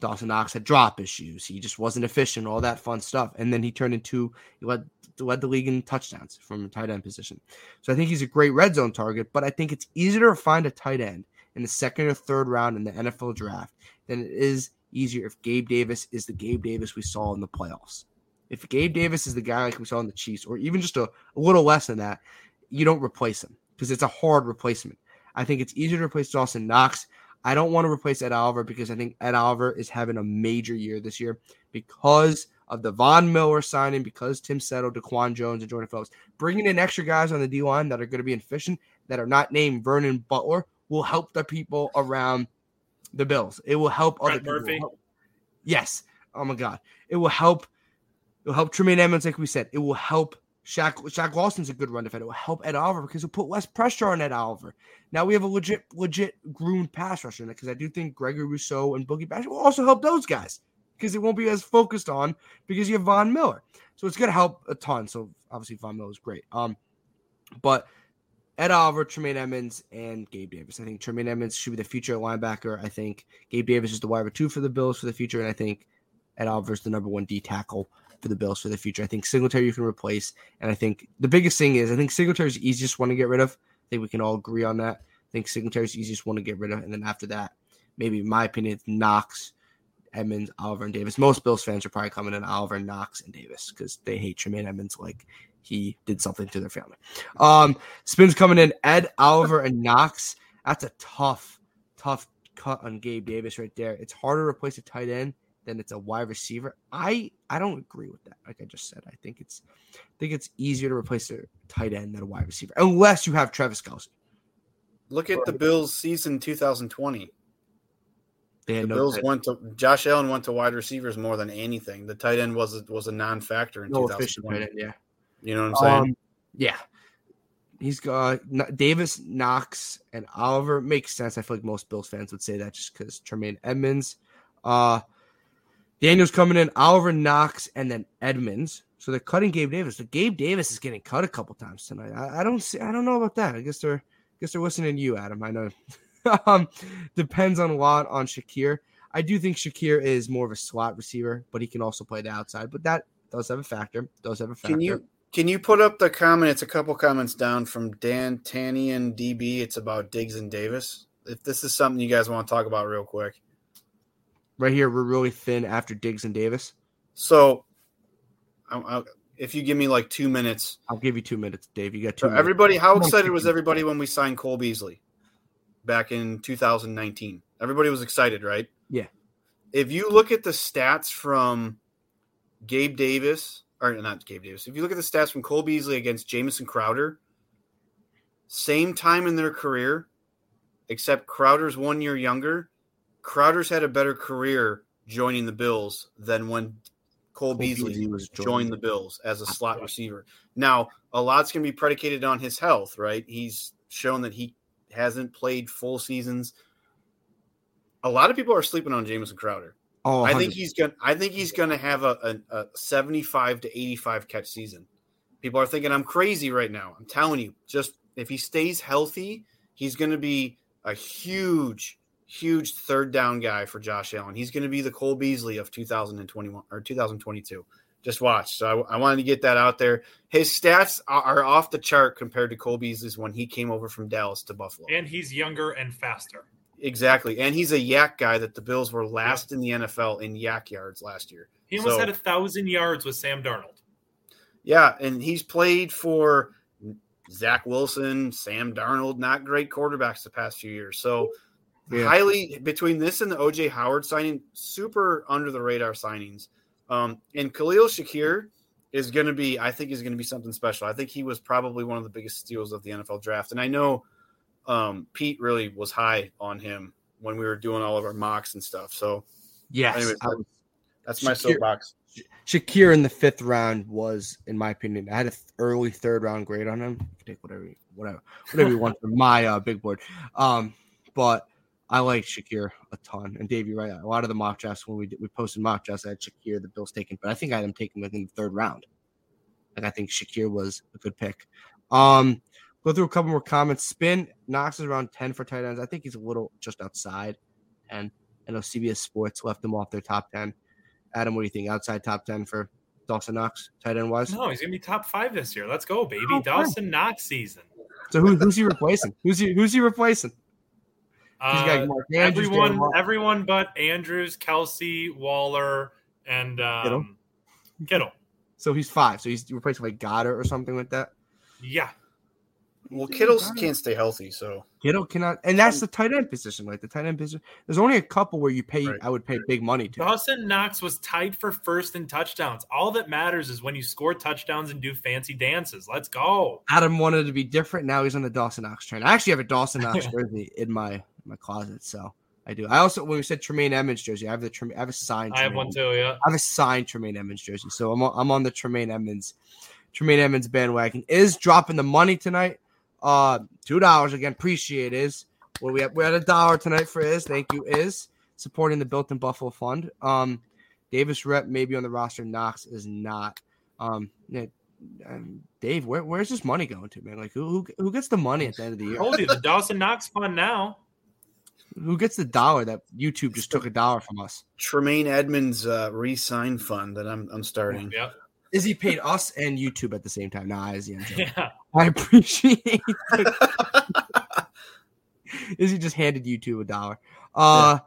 Dawson Knox had drop issues. He just wasn't efficient, all that fun stuff. And then he turned into he led led the league in touchdowns from a tight end position. So I think he's a great red zone target, but I think it's easier to find a tight end in the second or third round in the NFL draft than it is easier if Gabe Davis is the Gabe Davis we saw in the playoffs. If Gabe Davis is the guy like we saw in the Chiefs, or even just a, a little less than that, you don't replace him because it's a hard replacement. I think it's easier to replace Dawson Knox. I don't want to replace Ed Oliver because I think Ed Oliver is having a major year this year because of the Von Miller signing, because Tim Settle, Daquan Jones, and Jordan Phillips. Bringing in extra guys on the D line that are going to be efficient, that are not named Vernon Butler, will help the people around the Bills. It will help other people. Murphy? Yes. Oh my God. It will help. It will help Tremaine Edmunds, like we said. It will help Shaq. Shaq Lawson's a good run defender. It will help Ed Oliver because it'll put less pressure on Ed Oliver. Now we have a legit, legit groomed pass rusher because I do think Gregory Rousseau and Boogie Bash will also help those guys because it won't be as focused on because you have Von Miller. So it's going to help a ton. So obviously Von Miller is great. Um, but Ed Oliver, Tremaine Edmunds, and Gabe Davis. I think Tremaine Edmunds should be the future linebacker. I think Gabe Davis is the wide receiver two for the Bills for the future, and I think Ed Oliver is the number one D tackle for the Bills for the future. I think Singletary you can replace, and I think the biggest thing is I think Singletary is the easiest one to get rid of. I think we can all agree on that. I think Singletary is the easiest one to get rid of, and then after that, maybe in my opinion, Knox, Edmunds, Oliver, and Davis. Most Bills fans are probably coming in Oliver, Knox, and Davis because they hate Tremaine Edmunds like he did something to their family. Um, spins coming in. Ed, Oliver, and Knox. That's a tough, tough cut on Gabe Davis right there. It's harder to replace a tight end than it's a wide receiver. I I don't agree with that. Like I just said, I think it's I think it's easier to replace a tight end than a wide receiver, unless you have Travis Kelce. Look at the Bills season 2020. They The no Bills went to Josh Allen went to wide receivers more than anything. The tight end was a, was a non-factor in no 2020. tight end. Yeah. You know what I'm saying? Um, yeah. He's got Davis, Knox, and Oliver. Makes sense. I feel like most Bills fans would say that just because Tremaine Edmunds. Uh, Daniel's coming in, Oliver, Knox, and then Edmunds. So they're cutting Gabe Davis. So Gabe Davis is getting cut a couple times tonight. I, I don't see. I don't know about that. I guess they're. I guess they're listening to you, Adam. I know. um, depends on a lot on Shakir. I do think Shakir is more of a slot receiver, but he can also play the outside. But that does have a factor. Does have a factor. Can you can you put up the comment? It's a couple comments down from Dan Tanny and DB. It's about Diggs and Davis. If this is something you guys want to talk about real quick. Right here we're really thin after Diggs and Davis. So, I, I, if you give me like two minutes, I'll give you two minutes, Dave. You got two. so minutes. everybody, how excited was everybody when we signed Cole Beasley back in 2019? Everybody was excited, right? Yeah. If you look at the stats from Gabe Davis, or not Gabe Davis, if you look at the stats from Cole Beasley against Jamison Crowder, same time in their career, except Crowder's one year younger. Crowder's had a better career joining the Bills than when Cole, Cole Beasley, Beasley was joined the Bills as a slot receiver. Now, a lot's going to be predicated on his health, right? He's shown that he hasn't played full seasons. A lot of people are sleeping on Jamison Crowder. Oh, I think he's going. I think he's going to have a, a, a, seventy-five to eighty-five catch season. People are thinking I'm crazy right now. I'm telling you, just if he stays healthy, he's going to be a huge, huge third down guy for Josh Allen. He's going to be the Cole Beasley of 2021 or 2022. Just watch. So I, I wanted to get that out there. His stats are, off the chart compared to Cole Beasley's when he came over from Dallas to Buffalo. And he's younger and faster. Exactly. And he's a YAC guy that the Bills were last in the NFL in YAC yards last year. He almost so, had a thousand yards with Sam Darnold. Yeah, and he's played for Zach Wilson, Sam Darnold, not great quarterbacks the past few years. So yeah. highly between this and the OJ Howard signing, super under the radar signings. Um, and Khalil Shakir is going to be, I think, is going to be something special. I think he was probably one of the biggest steals of the NFL draft, and I know um, Pete really was high on him when we were doing all of our mocks and stuff. So, yes, anyways, that, that's my Shakir, soapbox. Shakir in the fifth round was, in my opinion, I had an early third round grade on him. Take whatever, whatever, whatever you want from my uh, big board. Um, but I like Shakir a ton. And Dave, you're right. A lot of the mock drafts when we did, we posted mock drafts, I had Shakir, the Bills taken, but I think I had him taken within the third round. Like I think Shakir was a good pick. Um, go through a couple more comments. Spin Knox is around 10 for tight ends. I think he's a little just outside. And I know CBS Sports left him off their top 10. Adam, what do you think? Outside top 10 for Dawson Knox, tight end wise? No, he's gonna be top five this year. Let's go, baby. Oh, Dawson Knox season. So who, who's he replacing? who's he who's he replacing? Uh, everyone, everyone but Andrews, Kelce, Waller, and um, Kittle. Kittle. So he's five. So he's replacing like Goedert or something like that. Yeah. Well, Kittle can't stay healthy, so Kittle cannot, and that's the tight end position. Like the tight end position, there's only a couple where you pay. Right. I would pay big money to. Dawson Knox was tied for first in touchdowns. All that matters is when you score touchdowns and do fancy dances. Let's go. Adam wanted to be different. Now he's on the Dawson Knox train. I actually have a Dawson Knox jersey in my my closet, so I do. I also when we said Tremaine Edmunds jersey, I have the I have a signed. I have one too. Yeah, I have a signed Tremaine Edmunds jersey, so I'm on, I'm on the Tremaine Edmunds Tremaine Edmunds bandwagon. Is dropping the money tonight. Uh, two dollars again. Appreciate is. Well, we have we had a dollar tonight for is. Thank you is supporting the Built in Buffalo Fund. Um, Davis rep maybe on the roster. Knox is not. Um, yeah, um, Dave, where, where's this money going to, man? Like, who, who who gets the money at the end of the year? I told you the Dawson Knox fund now. Who gets the dollar that YouTube just took a dollar from us? Tremaine Edmunds uh, re-sign fund that I'm I'm starting. Yeah. Is he paid us and YouTube at the same time? Nah, is he? Yeah. I appreciate. is he just handed YouTube a dollar? Uh,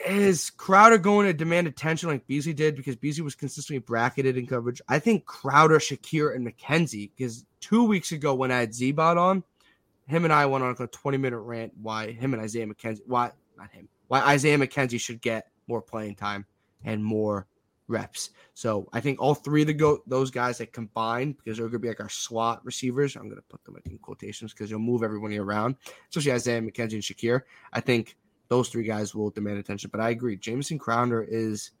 yeah. Is Crowder going to demand attention like Beasley did because Beasley was consistently bracketed in coverage? I think Crowder, Shakir, and McKenzie because two weeks ago when I had Z-Bot on, him and I went on a 20 minute rant why him and Isaiah McKenzie, why not him, why Isaiah McKenzie should get more playing time and more reps. So I think all three of the go those guys that combine because they're going to be like our slot receivers. I'm going to put them in quotations because they'll move everybody around, especially Isaiah McKenzie and Shakir. I think those three guys will demand attention. But I agree, Jamison Crowder is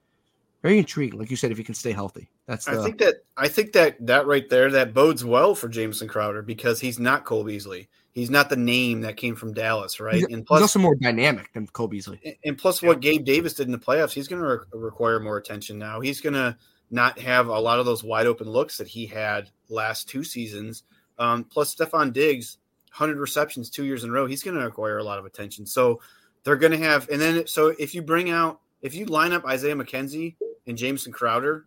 very intriguing. Like you said, if he can stay healthy, that's. The, I think that I think that that right there that bodes well for Jamison Crowder because he's not Cole Beasley he's not the name that came from Dallas, right? He's, and plus, he's also more dynamic than Cole Beasley. And plus, what Gabe Davis did in the playoffs, he's going to re- require more attention now. He's going to not have a lot of those wide open looks that he had last two seasons. Um, plus, Stefon Diggs, 100 receptions two years in a row, he's going to require a lot of attention. So they're going to have, and then so if you bring out, if you line up Isaiah McKenzie and Jamison Crowder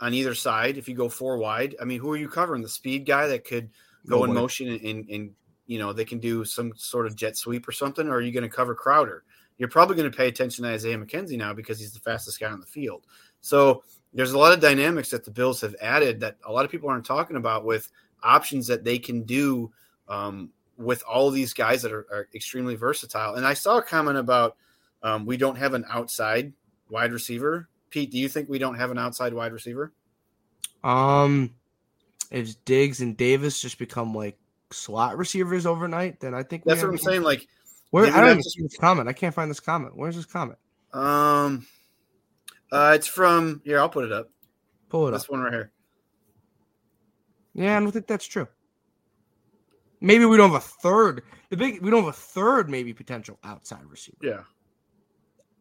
on either side, if you go four wide, I mean, who are you covering? The speed guy that could go in motion and, and, and you know they can do some sort of jet sweep or something, or are you going to cover Crowder? You're probably going to pay attention to Isaiah McKenzie now because he's the fastest guy on the field. So there's a lot of dynamics that the Bills have added that a lot of people aren't talking about with options that they can do um, with all these guys that are, are, extremely versatile. And I saw a comment about um, we don't have an outside wide receiver. Pete, do you think we don't have an outside wide receiver? Um, if Diggs and Davis just become like slot receivers overnight, then I think that's what I'm saying. Like, where I don't even see this comment. I can't find this comment. Where's this comment? Um, Uh, it's from here. I'll put it up. Pull it This up. This one right here. Yeah, I don't think that's true. Maybe we don't have a third. The big we don't have a third maybe potential outside receiver. Yeah.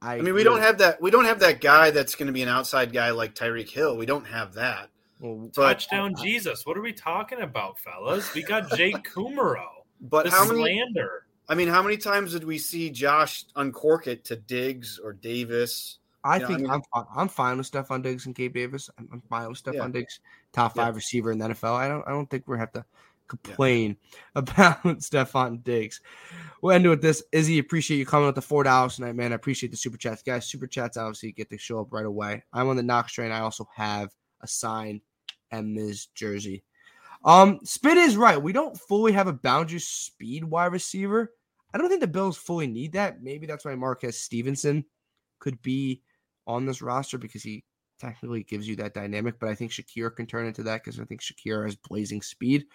I, I mean, we don't have that. We don't have that guy that's going to be an outside guy like Tyreek Hill. We don't have that. Well, But Touchdown Jesus. What are we talking about, fellas? We got Jake Kumerow. but the how many? slander. I mean, how many times did we see Josh uncork it to Diggs or Davis? I you know, I think mean- I'm fi- I'm fine with Stefon Diggs and Gabe Davis. I'm, I'm fine with Stefon Yeah. Diggs, top Yeah. five receiver in the NFL. I don't I don't think we have to complain about Stefon Diggs. We'll end with this. Izzy, appreciate you coming with the four dollars tonight, man. I appreciate the super chats, guys. Super chats obviously get to show up right away. I'm on the Knox train. I also have a signed M Miz jersey. Um, Spit is right. We don't fully have a boundary speed wide receiver. I don't think the Bills fully need that. Maybe that's why Marquez Stevenson could be on this roster because he technically gives you that dynamic. But I think Shakir can turn into that because I think Shakir has blazing speed.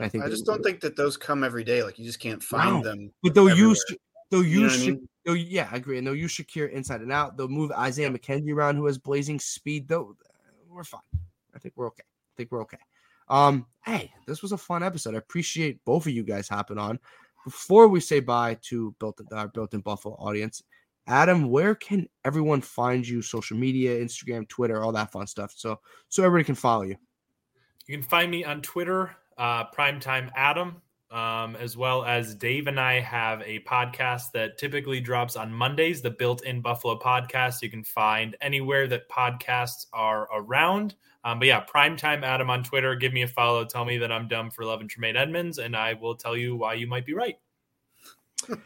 I think I just don't think that those come every day. Like you just can't find No. them. But they'll everywhere. use they'll You use I mean? they'll yeah, I agree. And they'll use Shakir inside and out. They'll move Isaiah McKenzie around who has blazing speed. Though we're fine. I think we're okay. I think we're okay. Um, hey, this was a fun episode. I appreciate both of you guys hopping on. Before we say bye to built our built in Buffalo audience, Adam, where can everyone find you? Social media, Instagram, Twitter, all that fun stuff. So so everybody can follow you. You can find me on Twitter, uh, Primetime Adam, um, as well as Dave and I have a podcast that typically drops on Mondays, the Built in Buffalo podcast. You can find anywhere that podcasts are around. Um, but yeah, Primetime Adam on Twitter. Give me a follow. Tell me that I'm dumb for loving Tremaine Edmunds, and I will tell you why you might be right.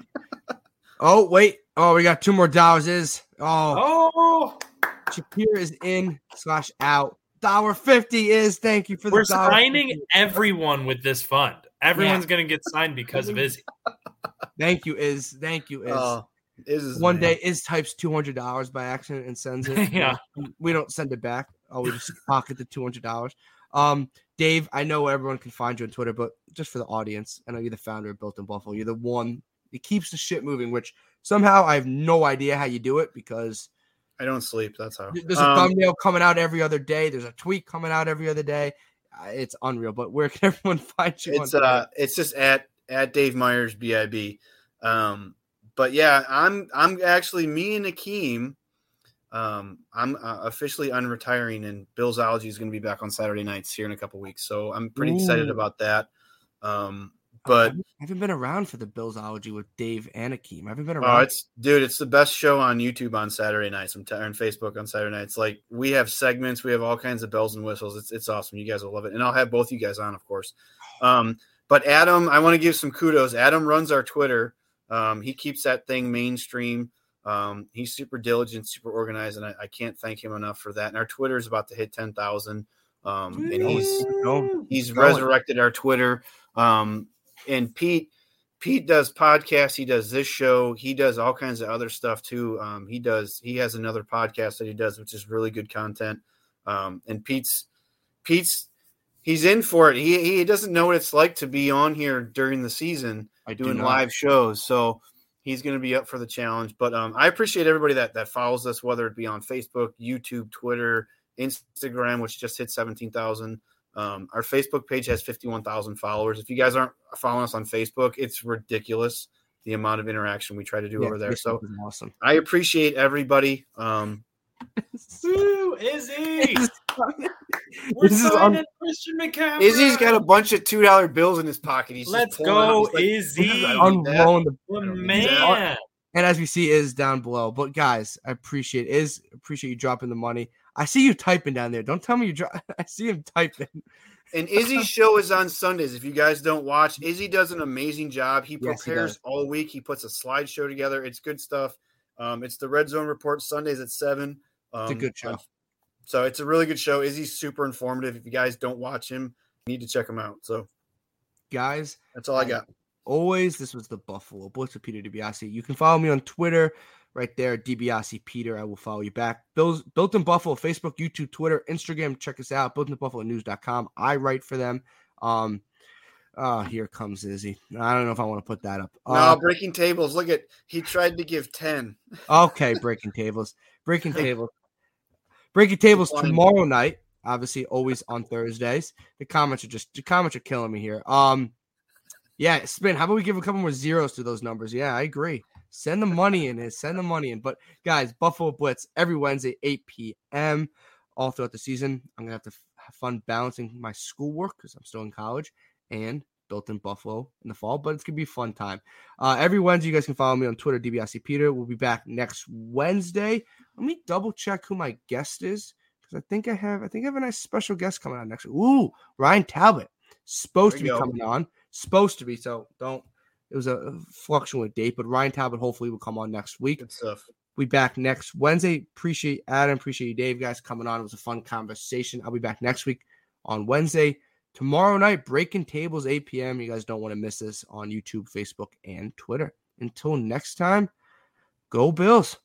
Oh wait, oh we got two more dollars. Is oh Oh, Shakir is in slash out. Dollar fifty is thank you for the we're signing 50. everyone with this fund. Everyone's going to get signed because of Izzy. Thank you is thank you is. Oh, is is One man. day is types two hundred dollars by accident and sends it. Yeah. we don't send it back. Oh, we just pocket the two hundred dollars. Um, Dave, I know everyone can find you on Twitter, but just for the audience, I know you're the founder of Built in Buffalo. You're the one that keeps the shit moving. Which somehow I have no idea how you do it because I don't sleep. That's how. There's a Um, thumbnail coming out every other day. There's a tweet coming out every other day. It's unreal. But where can everyone find you? it's uh it's just at at Dave Myers BIB. Um but yeah, I'm I'm actually me and Akeem um I'm uh, officially unretiring and Billsology is going to be back on Saturday nights here in a couple weeks. So I'm pretty excited about that. Um? But I haven't been around for the Billsology with Dave and Akeem. I haven't been around. Oh, around. it's dude, it's the best show on YouTube on Saturday nights. I'm t- on Facebook on Saturday nights. Like we have segments, we have all kinds of bells and whistles. It's it's awesome. You guys will love it, and I'll have both you guys on, of course. Um, but Adam, I want to give some kudos. Adam runs our Twitter. Um, he keeps that thing mainstream. Um, he's super diligent, super organized, and I, I can't thank him enough for that. And our Twitter is about to hit ten thousand. Um, and he's he's resurrected our Twitter. Um, and Pete, Pete does podcasts. He does this show. He does all kinds of other stuff too. Um, he does. He has another podcast that he does, which is really good content. Um, and Pete's, Pete's, he's in for it. He he doesn't know what it's like to be on here during the season I doing not. live shows. So he's going to be up for the challenge. But um, I appreciate everybody that that follows us, whether it be on Facebook, YouTube, Twitter, Instagram, which just hit seventeen thousand. Um, our Facebook page has fifty-one thousand followers. If you guys aren't following us on Facebook, it's ridiculous the amount of interaction we try to do Yeah, over there. So awesome. I appreciate everybody. Um, Woo, Izzy! We're This is signing un- Christian McCaffrey. Izzy's got a bunch of two dollar bills in his pocket. He's Let's go, He's like, Izzy. I don't need that. Unrolling the The I don't need man. and as we see is down below. But guys, I appreciate is appreciate you dropping the money. I see you typing down there. Don't tell me you drop. I see him typing. And Izzy's show is on Sundays. If you guys don't watch, Izzy does an amazing job. He Yes, he prepares all week. He puts a slideshow together. It's good stuff. Um, it's the Red Zone Report Sundays at seven. Um, It's a good show. So it's a really good show. Izzy's super informative. If you guys don't watch him, you need to check him out. So Guys, that's all I got. always this was the Buffalo Blitz with Peter DiBiase. You can follow me on Twitter right there, DiBiase Peter. I will follow you back. Bills Built in Buffalo, Facebook, YouTube, Twitter, Instagram. Check us out. Built in Buffalo News.com. I write for them. Um uh here comes Izzy. I don't know if I want to put that up. No, Uh, breaking tables. Look at he tried to give ten. okay, breaking tables. Breaking tables. Breaking tables tomorrow night. Obviously, always on Thursdays. The comments are just the comments are killing me here. Um, yeah, spin. How about we give a couple more zeros to those numbers? Yeah, I agree. Send the money in. Send the money in. But guys, Buffalo Blitz every Wednesday, 8 p.m. all throughout the season. I'm gonna have to have fun balancing my schoolwork because I'm still in college and built in Buffalo in the fall, but it's gonna be a fun time. Uh, every Wednesday, you guys can follow me on Twitter, DiBiase Peter. We'll be back next Wednesday. Let me double check who my guest is because I think I have I think I have a nice special guest coming on next week. Ooh, Ryan Talbot supposed to be go. coming on. Supposed to be. So don't. It was a fluctuating date, but Ryan Talbot hopefully will come on next week. Good stuff. We back next Wednesday. Appreciate Adam. Appreciate you, Dave, guys, coming on. It was a fun conversation. I'll be back next week on Wednesday. Tomorrow night, breaking tables, 8 p.m. You guys don't want to miss this on YouTube, Facebook, and Twitter. Until next time, go Bills.